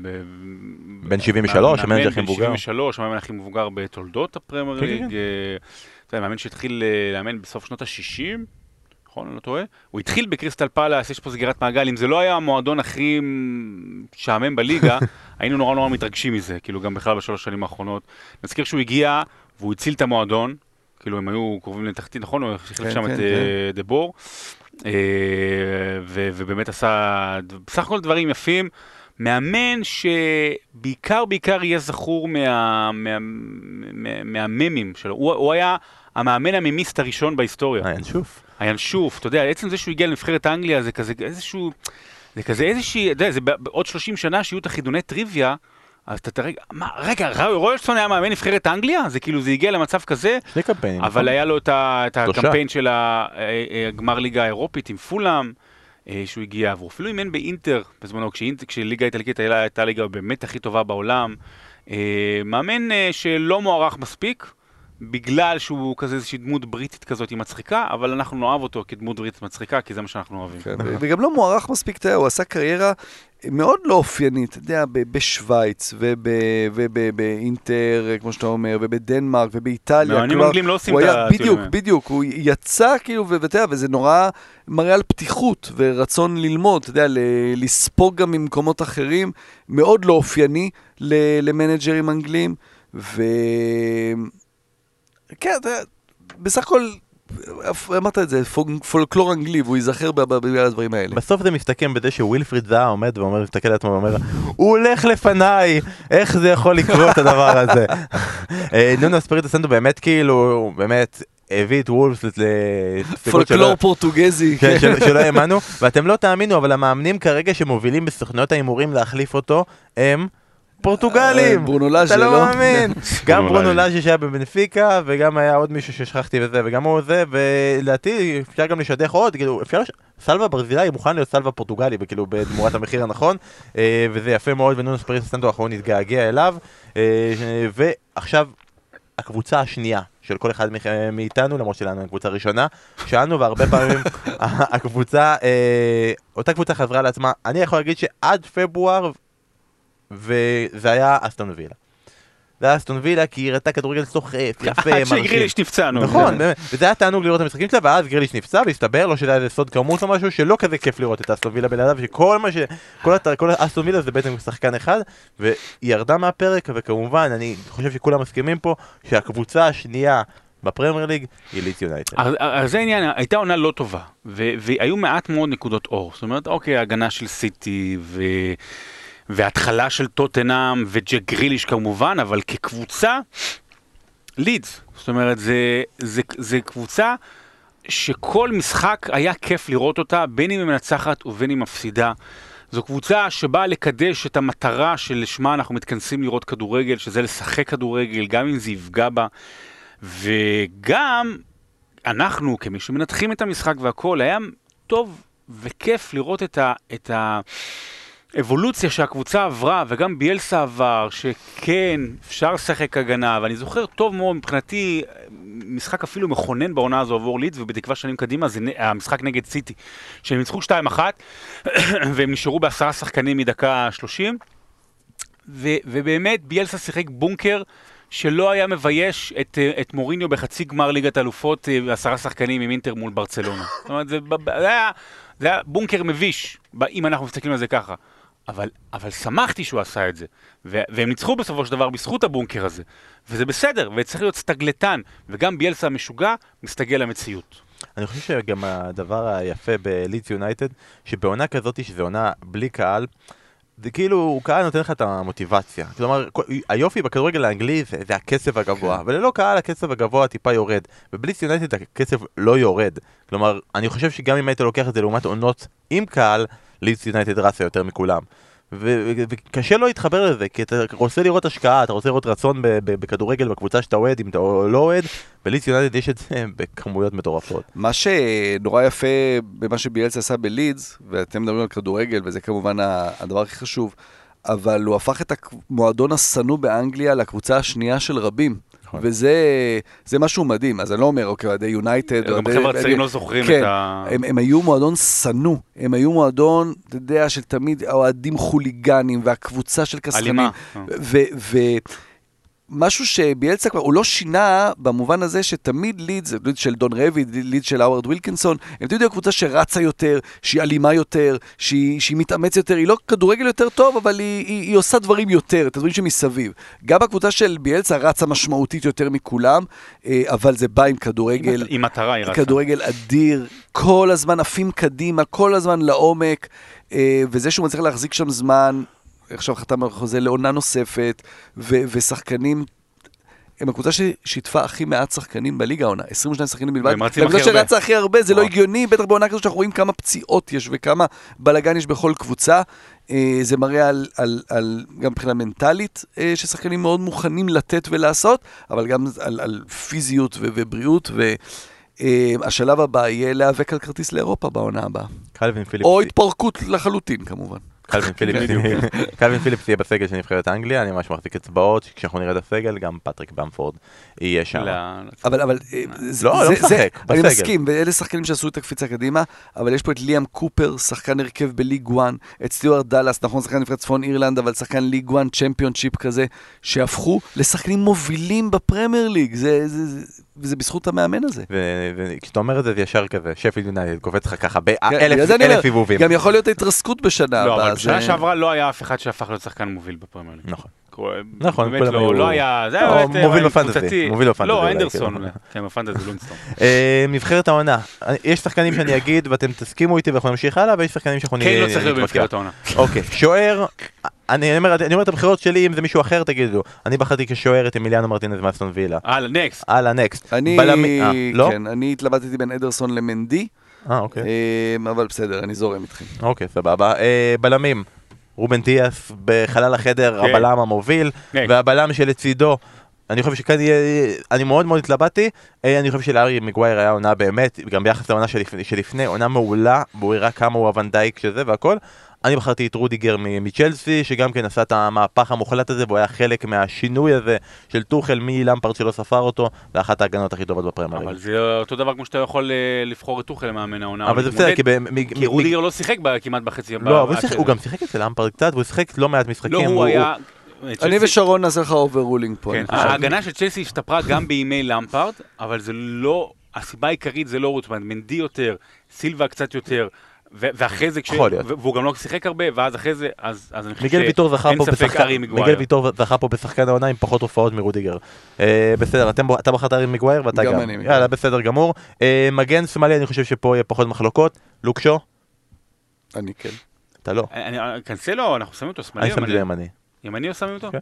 בן 73, מאמן המנג'ר הכי בן מבוגר. 73, המאמן הכי מבוגר בתולדות הפרמייר כן, כן, ליג. כן. אה, אתה יודע, מאמן שהתחיל אה, לאמן בסוף שנות ה-60, נכון? אני לא טועה? הוא התחיל בקריסטל פלאס, יש פה סגירת מעגל, אם זה לא היה המועדון הכי משעמם בליגה, (laughs) היינו נורא נורא מתרגשים מזה, כאילו גם בכלל בשלוש שנים האחרונות. נזכיר שהוא הגיע והוא הציל את המועדון, כאילו הם היו קרובים לתחתית, נכון? הוא החליף כן, שם כן, את כן. אה, דה בור, אה, ובאמת עשה בסך הכל דברים יפים. מאמן שבעיקר בעיקר יהיה זכור מה, מה, מה, מהממים שלו, הוא, הוא היה המאמן המימיסט הראשון בהיסטוריה. אה, אין שוף. הינשוף, אתה יודע, עצם זה שהוא הגיע לנבחרת אנגליה זה כזה איזשהו, זה כזה איזושהי, אתה יודע, זה בעוד 30 שנה שיהיו את החידוני טריוויה, אז אתה תראה, מה, רגע, רוי- רויאלסון היה מאמן נבחרת אנגליה? זה כאילו, זה הגיע למצב כזה, שני קמפיינים. אבל נכון? היה לו את ה- את. הקמפיין של ה- אה, אה, הגמר ליגה האירופית עם פולאם, אה, שהוא הגיע, והוא אפילו אימן באינטר, בזמנו, כשליגה האיטלקית הייתה הליגה באמת הכי טובה בעולם. מאמן שלא מוערך מספיק, בגלל שהוא כזה איזושהי דמות בריטית כזאת היא מצחיקה, אבל אנחנו נאהב אותו כדמות בריטית מצחיקה, כי זה מה שאנחנו אוהבים. כן, ו- וגם לא מוערך מספיק, אתה יודע, הוא עשה קריירה מאוד לא אופיינית, אתה יודע, בשוויץ ובאינטר, כמו שאתה אומר, ובדנמרק ובאיטליה. מאמנים כלומר, אנגלים לא עושים את הטיולים בדיוק. בדיוק, הוא יצא כאילו, ואתה יודע, וזה נורא מראה על פתיחות ורצון ללמוד, אתה יודע, לספוג גם ממקומות אחרים, מאוד לא אופייני למנג'רים אנגלים, ו... כן, אתה יודע, בסך הכל, אמרת את זה, פול- פולקלור אנגלי, והוא ייזכר בגלל הדברים האלה. בסוף זה מסתכם בזה שווילפריד זאה עומד ואומר, מסתכל על עצמו ואומר, הוא הולך לפניי, איך זה יכול לקרות הדבר הזה? אה, נונו אספריטו סנטו באמת כאילו, באמת הביא את וולפס לספקות שלו. פולקלור פורטוגזי. כן, של- שלא האמנו, ואתם לא תאמינו, אבל המאמנים כרגע שמובילים בסוכנויות ההימורים להחליף אותו, הם פורטוגלים. אה, אתה לא לא? מאמין. (laughs) גם ברונו לאז'ה. שהיה בבנפיקה, וגם היה עוד מישהו ששכחתי וזה, וגם הוא זה, ולדעתי אפשר גם לשדך עוד, כאילו, אפשר, סלווה ברזילאי מוכן להיות סלווה פורטוגלי, כאילו, בתמורת המחיר הנכון, אה, וזה יפה מאוד, ונונו ספריסט סנטו האחרון התגעגע אליו, אה, ועכשיו, הקבוצה השנייה של כל אחד מאיתנו, למרות שלנו אין קבוצה ראשונה, שאלנו והרבה פעמים (laughs) הקבוצה, אה, אותה קבוצה חזרה לעצמה, אני יכול להגיד שעד פברואר, וזה היה אסטון וילה. זה היה אסטון וילה כי היא הראתה כדורגל סוחף, (laughs) יפה, עד מרשים. שגריליש נפצע, נו. נכון, באמת. וזה היה תענוג לראות את המשחקים שלה, ואז גריליש נפצע, והסתבר לו שזה היה איזה סוד כמות או משהו, שלא כזה כיף לראות את אסטון וילה בלעדיו, שכל מה ש... כל אסטון וילה זה בעצם שחקן אחד, והיא ירדה מהפרק, וכמובן, אני חושב שכולם מסכימים פה, שהקבוצה השנייה בפרמייר ליג היא ליץ יונייטד. אז זה העניין, הייתה עונה לא טובה, והיו מעט מאוד נקודות אור. זאת אומרת, אוקיי, הגנה של סיטי, ו... והתחלה של טוטנאם, וג'ק גריליש כמובן, אבל כקבוצה, לידס. זאת אומרת, זה, זה, זה קבוצה שכל משחק היה כיף לראות אותה, בין אם היא מנצחת ובין אם מפסידה. זו קבוצה שבאה לקדש את המטרה שלשמה אנחנו מתכנסים לראות כדורגל, שזה לשחק כדורגל, גם אם זה יפגע בה. וגם אנחנו, כמי שמנתחים את המשחק והכל, היה טוב וכיף לראות את, ה, את האבולוציה שהקבוצה עברה, וגם ביאלסה עבר, שכן, אפשר לשחק הגנה, ואני זוכר טוב מאוד, מבחינתי, משחק אפילו מכונן בעונה הזו עבור לידס, ובתקווה שנים קדימה זה המשחק נגד סיטי, שהם ניצחו 2-1, (coughs) והם נשארו בעשרה שחקנים מדקה 30, ו- ובאמת ביאלסה שיחק בונקר שלא היה מבייש את, את מוריניו בחצי גמר ליגת אלופות אה, עשרה שחקנים עם אינטר מול ברצלונה. זאת אומרת, זה, זה, היה, זה היה בונקר מביש, אם אנחנו מסתכלים על זה ככה. אבל, אבל שמחתי שהוא עשה את זה, ו- והם ניצחו בסופו של דבר בזכות הבונקר הזה, וזה בסדר, וצריך להיות סטגלטן, וגם ביאלסה המשוגע מסתגל למציאות. אני חושב שגם הדבר היפה בלידס יונייטד, שבעונה כזאת, שזו עונה בלי קהל, זה כאילו, קהל נותן לך את המוטיבציה. כלומר, כל- היופי בכדורגל האנגלי זה, זה הקצב הגבוה, וללא קהל הקצב הגבוה טיפה יורד. ובלידס יונייטד הקצב לא יורד. כלומר, אני חושב שגם אם היית לוקח את זה לעומת עונות עם קהל, לידס יונייטד רצה יותר מכולם. וקשה לא להתחבר לזה, כי אתה רוצה לראות השקעה, אתה רוצה לראות רצון בכדורגל בקבוצה שאתה אוהד, אם אתה לא אוהד, בלידס יונייטד יש את זה (laughs) בכמויות מטורפות. מה שנורא יפה במה שביאלס עשה בלידס, ואתם מדברים על כדורגל, וזה כמובן הדבר הכי חשוב, אבל הוא הפך את המועדון השנוא באנגליה לקבוצה השנייה של רבים. נכון. וזה זה משהו מדהים. אז אני לא אומר, אוקיי, אוהדי יונייטד, גם חבר'ה צעירים לא זוכרים כן, את ה... הם, הם היו מועדון שנוא, הם היו מועדון, אתה יודע, של תמיד האוהדים חוליגנים, והקבוצה של כסחנים. אלימה. ומשהו שביאלצה כבר, הוא לא שינה במובן הזה שתמיד לידס, לידס של דון רבי, לידס של האוורד וילקינסון, הם תמיד היו קבוצה שרצה יותר, שהיא אלימה יותר, שהיא, שהיא מתאמצת יותר, היא לא כדורגל יותר טוב, אבל היא, היא, היא עושה דברים יותר, את הדברים שמסביב. גם הקבוצה של ביאלצה רצה משמעותית יותר מכולם, אה, אבל זה בא עם כדורגל. עם מטרה היא רצה. כדורגל אדיר, כל הזמן עפים קדימה, כל הזמן לעומק, אה, וזה שהוא מצליח להחזיק שם זמן, עכשיו חתם על חוזה לעונה נוספת, ו- ושחקנים... הם הקבוצה ששיתפה הכי מעט שחקנים בליגה העונה, 22 שחקנים בלבד. והקבוצה הרבה. שרצה הכי הרבה, זה לא וואו. הגיוני, בטח בעונה כזאת שאנחנו רואים כמה פציעות יש וכמה בלאגן יש בכל קבוצה. אה, זה מראה על, על, על גם מבחינה מנטלית, אה, ששחקנים מאוד מוכנים לתת ולעשות, אבל גם על, על פיזיות ו- ובריאות, והשלב הבא יהיה להיאבק על כרטיס לאירופה בעונה הבאה. או התפרקות לחלוטין כמובן. קלווין (laughs) פיליפס, קלווין פיליפס יהיה בסגל של נבחרת אנגליה, אני ממש מחזיק אצבעות, כשאנחנו נראה את הסגל, גם פטריק במפורד יהיה שם. לא, אבל, אבל, אה, זה- לא, לא זה- משחק, זה- אני בסגל. מסכים, ואלה שחקנים שעשו את הקפיצה קדימה, אבל יש פה את ליאם קופר, שחקן הרכב בליג 1, את סטיוארט דאלאס, נכון, שחקן נבחרת צפון אירלנד, אבל שחקן ליג 1 צ'מפיונשיפ כזה, שהפכו לשחקנים מובילים בפרמייר ליג, זה, זה, זה, וזה בזכות המאמן הזה. וכשאתה אומר את זה, זה ישר כזה, שפילד יונייטד קופץ לך ככה כן, באלף אלף סיבובים. גם יכול להיות ההתרסקות בשנה לא, הבאה. אבל בשנה זה- שעברה לא היה אף אחד שהפך להיות שחקן מוביל בפרמייר ליג. נכון. נכון, באמת כולם לא, היו- לא היה, זה לא, היה באמת מוביל אה, בפנטזי. מוביל בפנטזי לא, אנדרסון. אולי, כן, בפנטזי לונסטון. (laughs) אה, נבחרת העונה, יש שחקנים שאני אגיד ואתם תסכימו איתי ואנחנו נמשיך הלאה, ויש שחקנים שאנחנו קיין לא צריך להיות נתווכח. בנבחרת העונה. אוקיי, שוער, אני אומר אני אומר את הבחירות שלי, אם זה מישהו אחר תגידו. אני בחרתי כשוער את אמיליאנו מרטינז מאסטון וילה. הלאה, נקסט. הלאה, נקסט. אני, בלמי- אה, לא? כן, אני התלבטתי בין אדרסון למנדי, אה, אוקיי. אה, אבל בסדר, אני זורם איתכם. אוקיי, סבבה. אה, בלמים, רובן דיאש בחלל החדר, כן. הבלם המוביל, כן. והבלם שלצידו, אני חושב שכאן יהיה, אני מאוד מאוד התלבטתי, אה, אני חושב שלהארי מגווייר היה עונה באמת, גם ביחס לעונה שלפני, שלפני עונה מעולה, והוא הראה כמה הוא הוונדייק שזה והכל. אני בחרתי את רודיגר מ- מצ'לסי, שגם כן עשה את המהפך המוחלט הזה, והוא היה חלק מהשינוי הזה של טוחל מלמפרד שלא ספר אותו, לאחת ההגנות הכי טובות בפרמייר אבל. זה אותו דבר כמו שאתה יכול אה, לבחור את טוחל למאמן העונה. אבל זה בסדר, כי... ב- מ- כי מ- רודיגר לא שיחק ב- כמעט בחצי... לא, הוא גם שיחק אצל למפרד קצת, והוא שיחק לא מעט משחקים. לא, הוא היה... אני ושרון נעשה לך אובררולינג פה. כן. ההגנה של צ'לסי השתפרה גם בימי למפארד, אבל זה לא, הסיבה העיקרית זה לא רוטמן, מנדי יותר, סילבה קצת יותר, ואחרי זה, כש- יכול להיות. ו- והוא גם לא שיחק הרבה, ואז אחרי זה, אז אז אני חושב מיגל ויטור זכה פה ספק בשחקן, ארי מגווייר. מיגל ויטור זכה פה בשחקן העונה עם פחות הופעות מרודיגר. אה, בסדר, אתם, אתה בחרת ארי מגווייר ואתה גם גם. אני. יאללה, בסדר גמור. אה, מגן שמאלי, אני חושב שפה יהיה פחות מחלוקות. לוקשו? אני כן. אתה לא. אני- אני- קנסלו, אנחנו שמים אותו שמאלי אני שמתי ימני? לימני. ימני או שמים אותו? כן.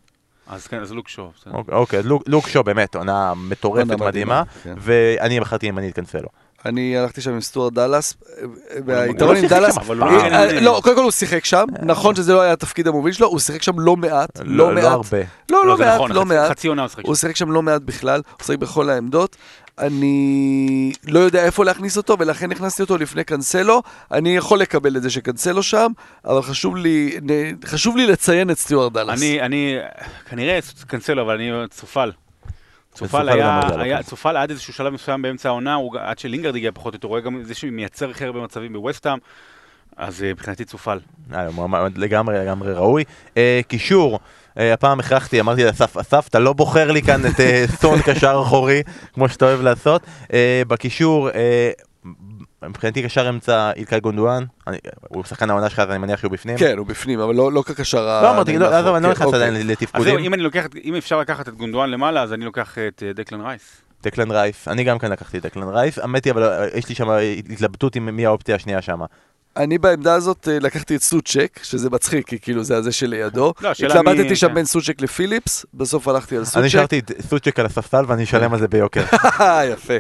אז כן, אז לוק שואו. בסדר. אוקיי, אוקיי, לוק- לוקשו באמת עונה מטורפת מדהימה. כן. ואני בחרתי ימני את קנסלו. אני הלכתי שם עם סטוארט דאלאס, והיתרון לא עם דאלאס, שם, לא אה, לא, קודם כל הוא שיחק שם, נכון שזה לא היה התפקיד המוביל שלו, הוא שיחק שם לא מעט, לא מעט, הרבה. לא, לא מעט, נכון, לא חצי- מעט, חצי עונה הוא שיחק. הוא שיחק שם לא מעט בכלל, הוא שיחק בכל העמדות. אני לא יודע איפה להכניס אותו, ולכן הכנסתי אותו לפני קנסלו. אני יכול לקבל את זה שקנסלו שם, אבל חשוב לי, חשוב לי לציין את סטיוארט דאלאס. אני, אני, כנראה קנסלו, אבל אני צופל. צופל היה, היה. צופל עד איזשהו שלב מסוים באמצע העונה, הוא- עד שלינגרד הגיע פחות או יותר, הוא רואה גם זה שהוא מייצר הכי הרבה מצבים בווסטהאם, אז אה, מבחינתי צופל. אה, מועמד לגמרי לגמרי ראוי. אה, קישור, הפעם הכרחתי, אמרתי לאסף, אסף, אתה לא בוחר לי כאן את סון קשר אחורי, כמו שאתה אוהב לעשות. בקישור, מבחינתי קשר אמצע אילקאי גונדואן, אני- הוא שחקן העונה שלך, אז אני מניח שהוא בפנים. כן, הוא בפנים, אבל לא, לא כקשר ה... לא אמרתי, לא, עזוב, אני לא כן, נכנס אוקיי. עדיין לתפקודים. אם אני לוקח, את- אם אפשר לקחת את גונדואן למעלה, אז אני לוקח את אה, דקלן רייס. דקלן רייס, אני גם כן לקחתי את דקלן רייס, האמת היא, אבל אה, יש לי שם התלבטות עם מי האופציה השנייה שם. אני בעמדה הזאת אה, לקחתי את סוצ'ק, שזה מצחיק, כי כאילו זה הזה שלידו. לא, התלבטתי שם כן. בין סוצ'ק לפיליפס, בסוף הלכתי על אני סוצ'ק. השארתי את סוצ'ק על הספסל ואני אשלם על זה ביוקר. (laughs) יפה.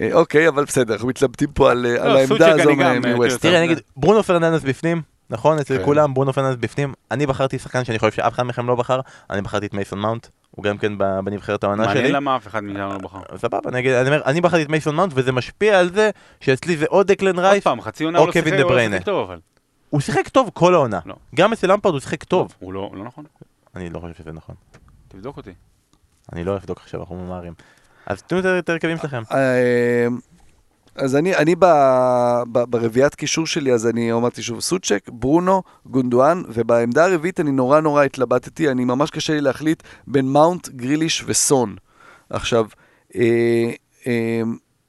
אה, אוקיי, אבל בסדר, אנחנו מתלבטים פה על אה, על סוצ'ק העמדה הזו אני גם, מ- אה, מווסט. תראה, נגיד, ברונו פרננדס בפנים, נכון? אצל כן. כולם ברונו פרננדס בפנים. אני בחרתי שחקן שאני חושב שאף אחד מכם לא בחר, אני בחרתי את מייסון מאונט, הוא גם כן ב- בנבחרת העונה שלי. מעניין למה אף אחד מאיתנו לא בחר. סבבה, אני אומר, אני בחרתי את מייסון מאונט וזה משפיע על זה שאצלי זה או דקלן רייס, פעם, חצי עונה או לא קווין דה לא בריינה. הוא שיחק טוב כל העונה. לא. גם אצל למפרד הוא שיחק טוב. הוא לא לא נכון, אני לא חושב שזה נכון. תבדוק אותי. אני לא אבדוק עכשיו, אנחנו ממהרים. אז תנו את ההרכבים שלכם. אה, אז אני, אני ב, ב, ברביעיית קישור שלי, אז אני אמרתי שוב, סוצ'ק, ברונו, גונדואן, ובעמדה הרביעית אני נורא נורא התלבטתי, אני ממש קשה לי להחליט בין מאונט, גריליש וסון. עכשיו, אה, אה,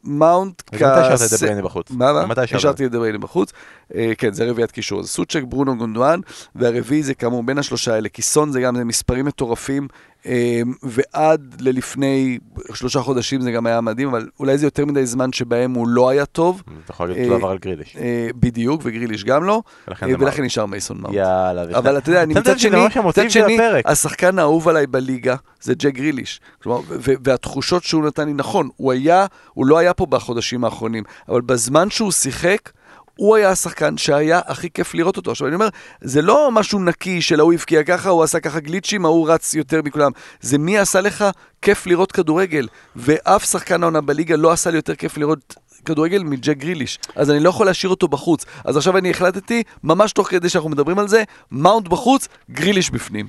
מאונט וגם אתה השארת את דה בריינה בחוץ. מה, אתה השארת. השארתי את דה בריינה בחוץ. אה, כן, זה רביעיית קישור. זה סוצ'ק, ברונו, גונדואן, והרביעי זה כאמור בין השלושה האלה. כי סון זה גם, זה מספרים מטורפים, אה, ועד ללפני שלושה חודשים זה גם היה מדהים, אבל אולי זה יותר מדי זמן שבהם הוא לא היה טוב. אתה יכול להגיד אותו אה, דבר על גריליש. בדיוק, וגריליש גם לא, ולכן. נשאר מייסון מאונט. יאללה. אבל אתה יודע, אני מצד שני, מצד שני. השחקן האהוב עליי בליגה זה ג'ק גריליש. כלומר, והתחושות שהוא נתן לי, נכון, הוא היה, הוא לא היה פה בחודשים האחרונים, אבל בזמן שהוא שיחק, הוא היה השחקן שהיה הכי כיף לראות אותו. עכשיו, אני אומר, זה לא משהו נקי של ההוא הבקיע ככה, הוא עשה ככה גליצ'ים, ההוא רץ יותר מכולם. זה מי עשה לך כיף לראות כדורגל, ואף שחקן העונה בליגה לא עשה לי יותר כיף לראות כדורגל מג'ק גריליש. אז אני לא יכול להשאיר אותו בחוץ. אז עכשיו אני החלטתי, ממש תוך כדי שאנחנו מדברים על זה, מאונט בחוץ, גריליש בפנים.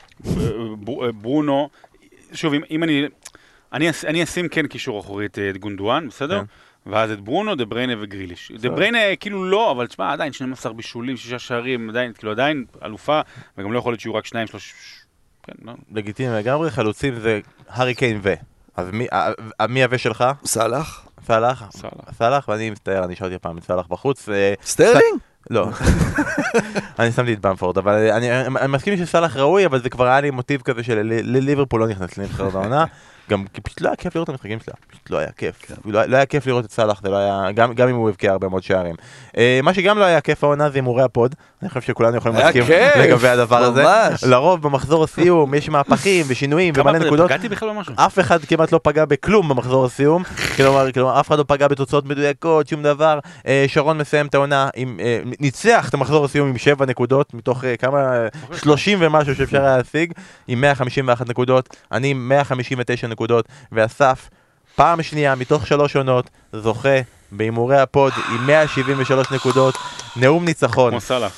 בר- ברונו, שוב, אם, אני, אני, אשים כן קישור אחורי את, אה, את גונדואן, בסדר? כן. ואז את ברונו, דה בריינה וגריליש. דה בריינה כאילו לא, אבל תשמע, עדיין 12 בישולים, 6 שערים, עדיין, כאילו עדיין אלופה, וגם לא יכול להיות שיהיו רק 2, 3... כן, לא. לגיטימי לגמרי, חלוצים זה הארי קיין ו. אז מי- ה- ה- מי הווה שלך? סאלח? סאלח? סאלח. ואני מצטער, אני השארתי הפעם את סאלח בחוץ. אה, סטרלינג? לא. (laughs) אני שמתי את במפורד, אבל אני, מסכים שסאלח ראוי, אבל זה כבר היה לי מוטיב כזה של ל- לליברפול לא נכנס לנבחרת העונה. (laughs) גם כי פשוט לא היה כיף לראות את המשחקים שלה, פשוט לא היה כיף. לא, לא היה כיף לראות את סאלח, זה לא היה, גם, גם אם הוא הבקיע הרבה מאוד שערים. אה, מה שגם לא היה כיף העונה זה הימורי הפוד, אני חושב שכולנו יכולים להסכים לגבי הדבר הזה. ממש. לרוב במחזור הסיום יש מהפכים ושינויים ומלא נקודות. אף אחד כמעט לא פגע בכלום במחזור הסיום, (laughs) כלומר, כלומר אף אחד לא פגע בתוצאות מדויקות, שום דבר. אה, שרון מסיים את העונה, עם, אה, ניצח את המחזור הסיום עם 7 נקודות, מתוך אה, כמה, אה, 30 ומשהו שאפשר היה להשיג, עם 151 נקודות, אני עם 159 נקודות, ואסף, פעם שנייה מתוך שלוש עונות, זוכה בהימורי הפוד עם 173 נקודות, נאום ניצחון. כמו סאלח.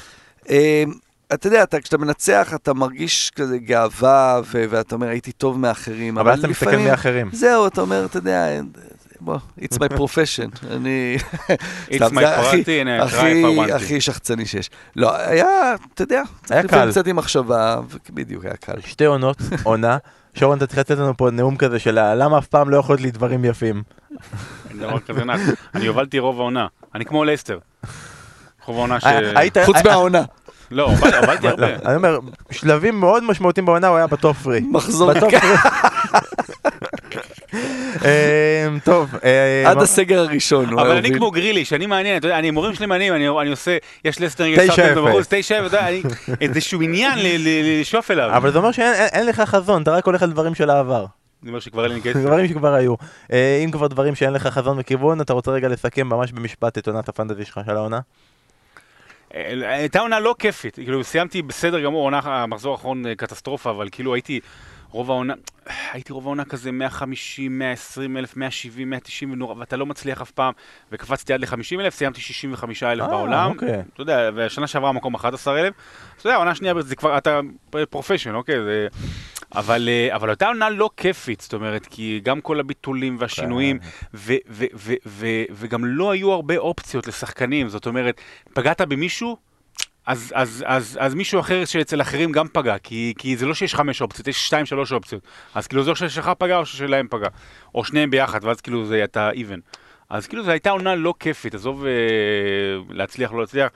אה, אתה יודע, אתה, כשאתה מנצח, אתה מרגיש כזה גאווה, ו- ואתה אומר, הייתי טוב מאחרים. אבל אז אתה מסתכל מאחרים. זהו, אתה אומר, אתה יודע, בוא, it's my profession. (laughs) אני... It's my and I try הכי-. הכי שחצני שיש. לא, היה, אתה יודע, היה לפעמים קל. קצת עם מחשבה, בדיוק, היה קל. שתי עונות, עונה. שרון, אתה צריך לתת לנו פה נאום כזה של למה אף פעם לא יכול להיות לי דברים יפים. אין דבר כזה נח. אני הובלתי רוב העונה. אני כמו לסטר. רוב העונה ש... אה. חוץ אה, מהעונה, לא, הובל- הובלתי (laughs) לא, הרבה. אני אומר, שלבים מאוד משמעותיים בעונה הוא היה בטופ פרי. מחזור. (laughs) אמ, טוב, אה, עד הסגר הראשון. אבל אני. כמו גריליש, אני מעניין, אתה יודע, אני הימורים שלי מעניינים, אני אני עושה, יש לסטר נגד תשע סאוטהמפטון אפס. בחוץ, תשע אפס, אתה יודע, אני- איזשהו עניין ל- ל- לשאוף אליו. אבל זה אומר שאין אין- אין לך חזון, אתה רק הולך על דברים של העבר. אני אומר שכבר אין לי כסף. דברים שכבר היו. אה, אם כבר דברים שאין לך חזון וכיוון, אתה רוצה רגע לסכם ממש במשפט את עונת הפנטזי שלך של העונה? הייתה עונה לא כיפית, כאילו סיימתי בסדר גמור, עונה, המחזור האחרון אה, קטסטרופה, אבל כאילו הייתי רוב העונה, הייתי רוב העונה כזה 150, 120 אלף, 170, 190 ונורא, ואתה לא מצליח אף פעם, וקפצתי עד ל-50 אלף, סיימתי 65 אלף אה, בעולם, אוקיי. אתה יודע, והשנה שעברה מקום 11 אלף, אתה יודע, העונה השנייה זה כבר, אתה profession, אוקיי, זה... אבל, אה, אבל הייתה עונה לא כיפית, זאת אומרת, כי גם כל הביטולים והשינויים, ו- ו- ו- ו- וגם לא היו הרבה אופציות לשחקנים, זאת אומרת, פגעת במישהו, אז, אז, אז, אז מישהו אחר שאצל אחרים גם פגע, כי, כי זה לא שיש חמש אופציות, יש שתיים שלוש אופציות. אז כאילו זה או שלך פגע או שלהם פגע, או שניהם ביחד, ואז כאילו זה אתה even. אז כאילו זו הייתה עונה לא כיפית, עזוב אה, להצליח לא להצליח.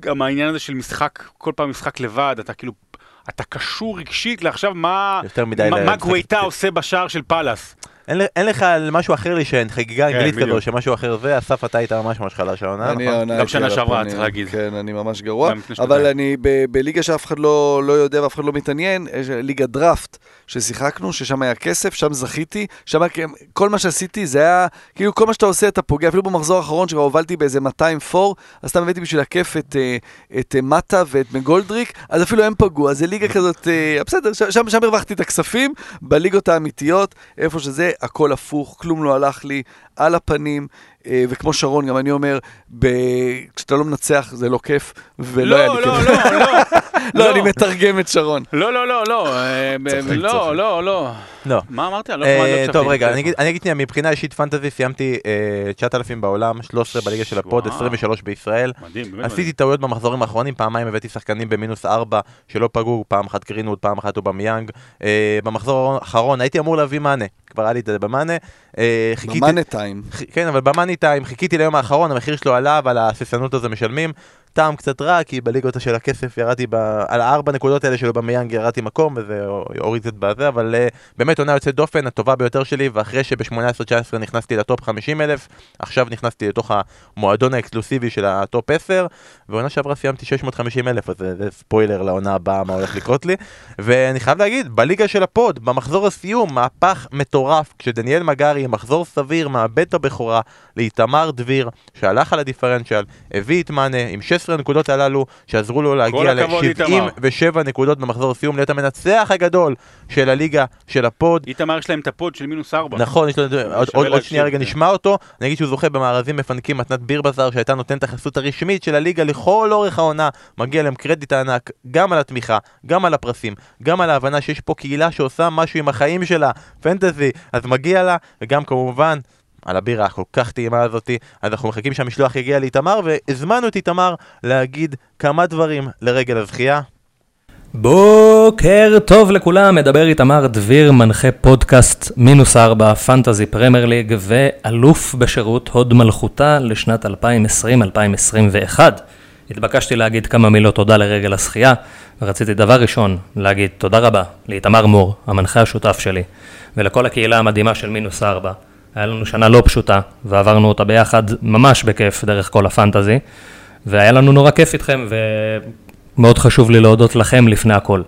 גם העניין הזה של משחק, כל פעם משחק לבד, אתה כאילו, אתה קשור רגשית לעכשיו מה, מה, מה ספציפי. עושה בשער של פאלאס. אין אין לך על משהו אחר להישען, חגיגה אנגלית בדיוק. כזו, שמשהו אחר זה, אסף אתה היית ממש ממש חלש העונה, אני נכון? גם שנה שעברה. צריך להגיד. כן, אני ממש גרוע. אבל. אני ב- בליגה שאף אחד לא לא יודע ואף אחד לא מתעניין, יש ליגה דראפט ששיחקנו, ששם היה כסף, שם זכיתי, שם כל מה שעשיתי זה היה, כאילו כל מה שאתה עושה אתה פוגע, אפילו במחזור האחרון שכבר הובלתי באיזה 200 פור, אז סתם הבאתי בשביל הכיף את, אה, את אה, מטה ואת מגולדריק, אז אפילו הם פגעו, אז זה ליגה (laughs) כזאת, אה, בסדר, שם, שם הרווחתי את הכספים, בליגות האמיתיות, איפה שזה, כנראה הכל הפוך, כלום לא הלך לי, על הפנים, אה, וכמו שרון, גם אני אומר, ב... כשאתה לא מנצח זה לא כיף, ולא היה לי לא, כיף. לא, לא, לא, (laughs) לא. אני מתרגם את שרון. לא, לא, לא, לא, אה, (laughs) לא. לא, לא. לא. מה אמרת? לא אה, לא. טוב רגע, אני אגיד- שנייה, מבחינה אישית fantasy סיימתי אה, 9,000 בעולם, 13 בליגה של ה pod, וואו. 23 בישראל. מדהים, באמת עשיתי. טעויות במחזורים האחרונים, פעמיים הבאתי שחקנים במינוס 4 שלא פגעו, פעם אחת גרינווד, פעם אחת אובמיאנג. אה, במחזור האחרון הייתי אמור להביא מאנה, כבר היה לי את זה במאנה. במאני טיים. ח- כן, אבל במאני טיים, חיכיתי ליום האחרון, המחיר שלו עלה, ועל ההססנות הזו משלמים. טעם קצת רע, כי בליגות של הכסף ירדתי, ב... על הארבע נקודות האלה של אובמיאנג ירדתי מקום, וזה הוריד קצת בזה, אבל אה, באמת עונה יוצאת דופן, הטובה ביותר שלי, ואחרי שב-18-19 נכנסתי לטופ 50 אלף, עכשיו נכנסתי לתוך המועדון האקסקלוסיבי של הטופ 10, ועונה שעברה סיימתי 650 אלף, אז זה, זה ספוילר לעונה הבאה, מה הולך לקרות לי. (laughs) ואני חייב להגיד, בליגה של ה pod, במחזור הסיום, מהפך מטורף, כשדניאל מגרי, מחזור סביר, מאבד את הבכורה לאיתמר דביר, שהלך על הדיפרנציאל, הביא את מאנה עם 16 הנקודות הללו, שעזרו לו להגיע הכבוד, איתמר. ל-77 נקודות במחזור הסיום, להיות המנצח הגדול של הליגה של ה pod. איתמר יש להם את ה pod של מינוס ארבע. נכון, יש לו, עוד, עוד, עוד שנייה רגע. נשמע אותו. אני אגיד שהוא זוכה במארזים מפנקים מתנת ביר בזאר שהייתה נותנת החסות הרשמית של הליגה לכל אורך העונה. מגיע להם קרדיט הענק, גם על התמיכה, גם על הפרסים, גם על ההבנה שיש פה קהילה שעושה משהו עם החיים שלה, פנטזי, אז מגיע לה, וגם כמובן... על הבירה הכל כך טעימה הזאתי, אז אנחנו מחכים שהמשלוח יגיע לאיתמר, והזמנו את איתמר להגיד כמה דברים לרגל הזכייה. בוקר טוב לכולם, מדבר איתמר דביר, מנחה פודקאסט מינוס ארבע, פנטזי פרמייר ליג ואלוף בשירות הוד מלכותה לשנת 2020-2021. התבקשתי להגיד כמה מילות תודה לרגל הזכייה, ורציתי דבר ראשון להגיד תודה רבה לאיתמר מור, המנחה השותף שלי, ולכל הקהילה המדהימה של מינוס ארבע. היה לנו שנה לא פשוטה, ועברנו אותה ביחד ממש בכיף דרך כל הפנטזי, והיה לנו נורא כיף איתכם, ומאוד חשוב לי להודות לכם לפני הכל.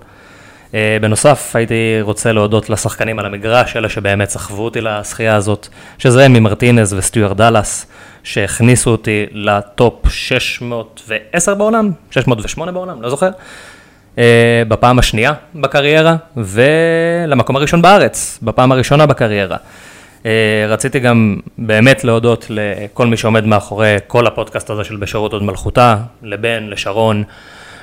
Uh, בנוסף, הייתי רוצה להודות לשחקנים על המגרש, אלה שבאמת סחבו אותי לשחייה הזאת, שזה אמי מרטינז וסטיואר דאלאס, שהכניסו אותי לטופ 610 בעולם, 608 בעולם, לא זוכר, אה, בפעם השנייה בקריירה, ולמקום הראשון בארץ, בפעם הראשונה בקריירה. אה, רציתי גם באמת להודות לכל מי שעומד מאחורי כל הפודקאסט הזה של בשירות הוד מלכותה, לבן, לשרון,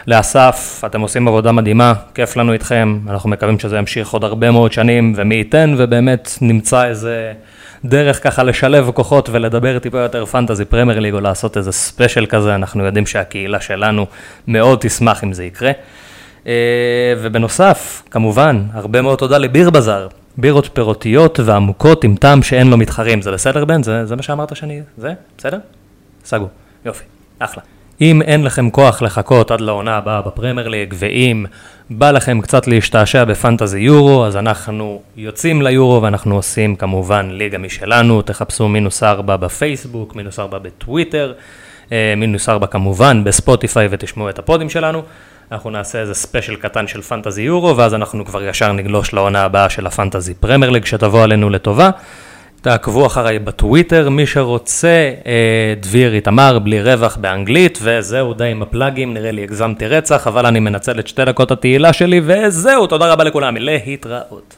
לאסף, אתם עושים עבודה מדהימה, כיף לנו איתכם, אנחנו מקווים שזה ימשיך עוד הרבה מאוד שנים, ומי ייתן ובאמת נמצא איזה דרך ככה לשלב כוחות ולדבר טיפה יותר fantasy Premier League, או לעשות איזה special כזה, אנחנו יודעים שהקהילה שלנו מאוד תשמח אם זה יקרה. אה, ובנוסף, כמובן, הרבה מאוד תודה לביר בזאר, בירות פירותיות ועמוקות עם טעם שאין לו מתחרים. זה בסדר, בן? זה, זה מה שאמרת שאני... זה? בסדר? סגור. יופי. אחלה. אם אין לכם כוח לחכות עד לעונה הבאה בפרמייר ליג, ואם בא לכם קצת להשתעשע בפנטזי יורו, אז אנחנו יוצאים ליורו ואנחנו עושים כמובן ליגה משלנו, תחפשו מינוס ארבע בפייסבוק, מינוס ארבע בטוויטר, אה, מינוס ארבע כמובן בספוטיפיי ותשמעו את הפודים שלנו. אנחנו נעשה איזה special קטן של fantasy יורו, ואז אנחנו כבר ישר נגלוש לעונה הבאה של ה fantasy Premier League שתבוא עלינו לטובה. תעקבו אחריי בטוויטר, מי שרוצה, אה, דביר איתמר, בלי רווח באנגלית, וזהו, די עם הפלאגים, נראה לי הגזמתי רצח, אבל אני מנצל את שתי דקות התהילה שלי, וזהו, תודה רבה לכולם, להתראות.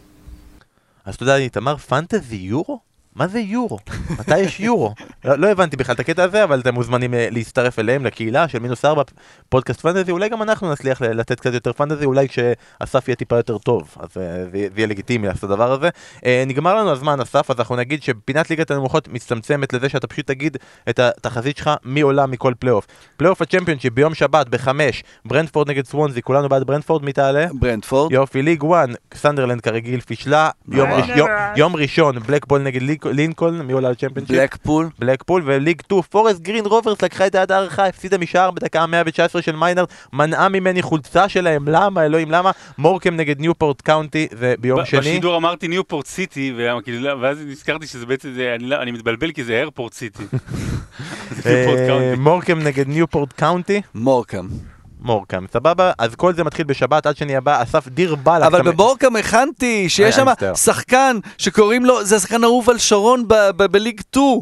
אז יודע, איתמר, fantasy יורו? מה זה יורו? מתי יש יורו? לא, לא הבנתי בכלל את הקטע הזה, אבל אתם מוזמנים אה, להצטרף אליהם, לקהילה של מינוס ארבע, פודקאסט fantasy, אולי גם אנחנו נצליח ל- לתת קצת יותר fantasy, אולי כשאסף יהיה טיפה יותר טוב, אז אה, זה יהיה- זה יהיה לגיטימי לעשות את הדבר הזה. אה, נגמר לנו הזמן, אסף, אז אנחנו נגיד שפינת ליגת הנמוכות מצטמצמת לזה שאתה פשוט תגיד את התחזית שלך מי עולה מכל פלייאוף. פלייאוף הצ'מפיונשיפ ביום שבת בחמש, ברנטפורד נגד סוונזי, כולנו בעד ברנטפורד, מי תעלה? ברנטפורד. יופי, ליג 1, סנדרלנד כרגיל פישלה, יום. ראש, יום, יום ראשון, בלקבול נגד ליק- לינקולן, מי עולה על צ'מפיונשיפ? בלקפול. בלקפול, וליג 2, פורסט גרין רוברס לקחה את יד ההערכה, הפסידה משער בדקה ה-119 של מיינרד, מנעה ממני חולצה שלהם, למה, אלוהים, למה? מורקם נגד ניופורט קאונטי, זה ביום שני. בשידור אמרתי ניופורט סיטי, כאילו, לא- ואז נזכרתי שזה בעצם, זה- אני לא- אני מתבלבל כי זה איירפורט סיטי. (laughs) אה. מורקם נגד ניופורט קאונטי, מורקם. מורקם, סבבה? אז כל זה מתחיל בשבת, עד שני הבא, אסף דיר באלק. אבל בבורקם הכנתי שיש I- שם. שחקן שקוראים לו, זה השחקן אהוב על שרון בליג 2.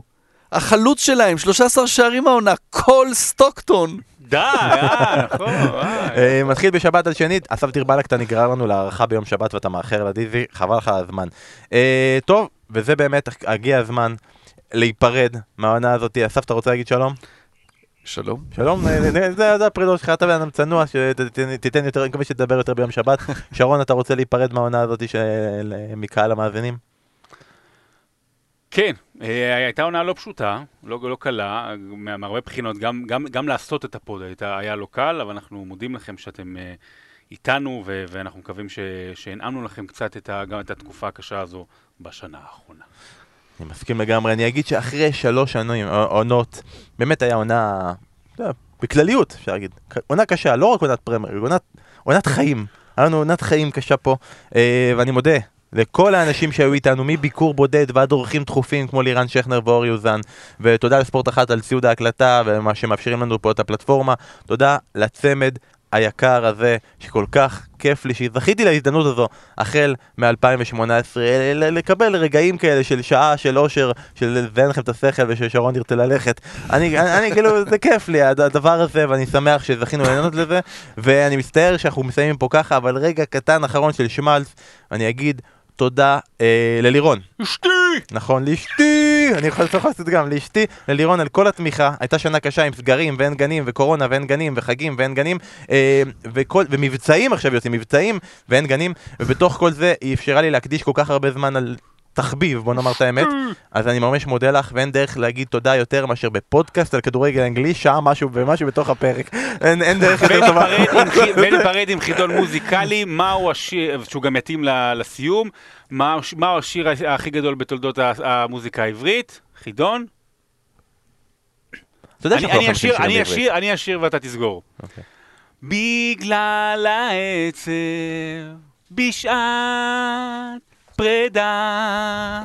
החלוץ שלהם, 13 שערים העונה, קול סטוקטון. די, אה, נכון. אה. אה, מתחיל בשבת עד שנית, אסף דיר באלק, אתה נגרר לנו להערכה ביום שבת ואתה מאחר לדיזי, חבל לך על הזמן. אה, טוב, וזה באמת, הגיע הזמן להיפרד מהעונה הזאת. אסף, אתה רוצה להגיד שלום? שלום. שלום, אה, זה- הפרידות שלך, אתה בן אדם צנוע, שתיתן יותר, אני מקווה שתדבר יותר ביום שבת. (laughs) שרון, אתה רוצה להיפרד מהעונה הזאת של- מקהל המאזינים? כן, אה, הייתה עונה לא פשוטה, לא, לא קלה, מה- מהרבה בחינות, גם, גם, גם לעשות את ה pod הייתה, היה לא קל, אבל אנחנו מודים לכם שאתם אה, איתנו, ו, ואנחנו מקווים שהנעמנו לכם קצת את ה, גם את התקופה הקשה הזו בשנה האחרונה. אני מסכים לגמרי, אני אגיד שאחרי שלוש שנים, אה, עונות, באמת היה עונה, יודע, בכלליות אפשר להגיד, עונה קשה, לא רק עונת פרמייר, עונת, עונת חיים, היה לנו עונת חיים קשה פה, אה, ואני מודה לכל האנשים שהיו איתנו, מביקור בודד ועד אורחים דחופים כמו לירן שכנר ואורי אוזן, ותודה לספורט אחת על ציוד ההקלטה ומה שמאפשרים לנו פה את הפלטפורמה, תודה לצמד היקר הזה, שכל כך כיף לי, שזכיתי להזדמנות הזו, החל מ-2018, לקבל רגעים כאלה של שעה של אושר, של לזיין לכם את השכל וששרון ירצה ללכת. אני, אני, אני כאילו, זה כיף לי, הד- הדבר הזה, ואני שמח שזכינו ליהנות לזה, ואני מצטער שאנחנו מסיימים פה ככה, אבל רגע קטן אחרון של שמלץ, אני אגיד תודה אה, ללירון. אשתי! נכון, לאשתי, אני יכול לעשות גם, לאשתי, ללירון על כל התמיכה, הייתה שנה קשה עם סגרים ואין גנים וקורונה ואין גנים וחגים ואין גנים אה, וכל, ומבצעים עכשיו יוצאים, מבצעים ואין גנים, ובתוך כל זה היא אפשרה לי להקדיש כל כך הרבה זמן על תחביב, בוא נאמר את האמת, אז אני ממש מודה לך ואין דרך להגיד תודה יותר מאשר בפודקאסט על כדורגל אנגלי, שעה משהו ומשהו בתוך הפרק, אין, אין דרך יותר טובה. חי- וניפרד עם חידון מוזיקלי, מהו השיר, שהוא גם יתאים לסיום, מהו מהו השיר הכי גדול בתולדות המוזיקה העברית? חידון? אתה יודע אני- שאנחנו לא אשיר, שירים בעברית. אני אשיר ואתה תסגור. אוקיי. בגלל העצב, בשעת פרידה,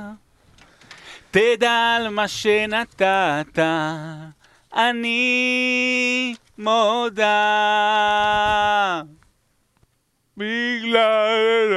תדע על מה שנתת, אני מודה. בגלל...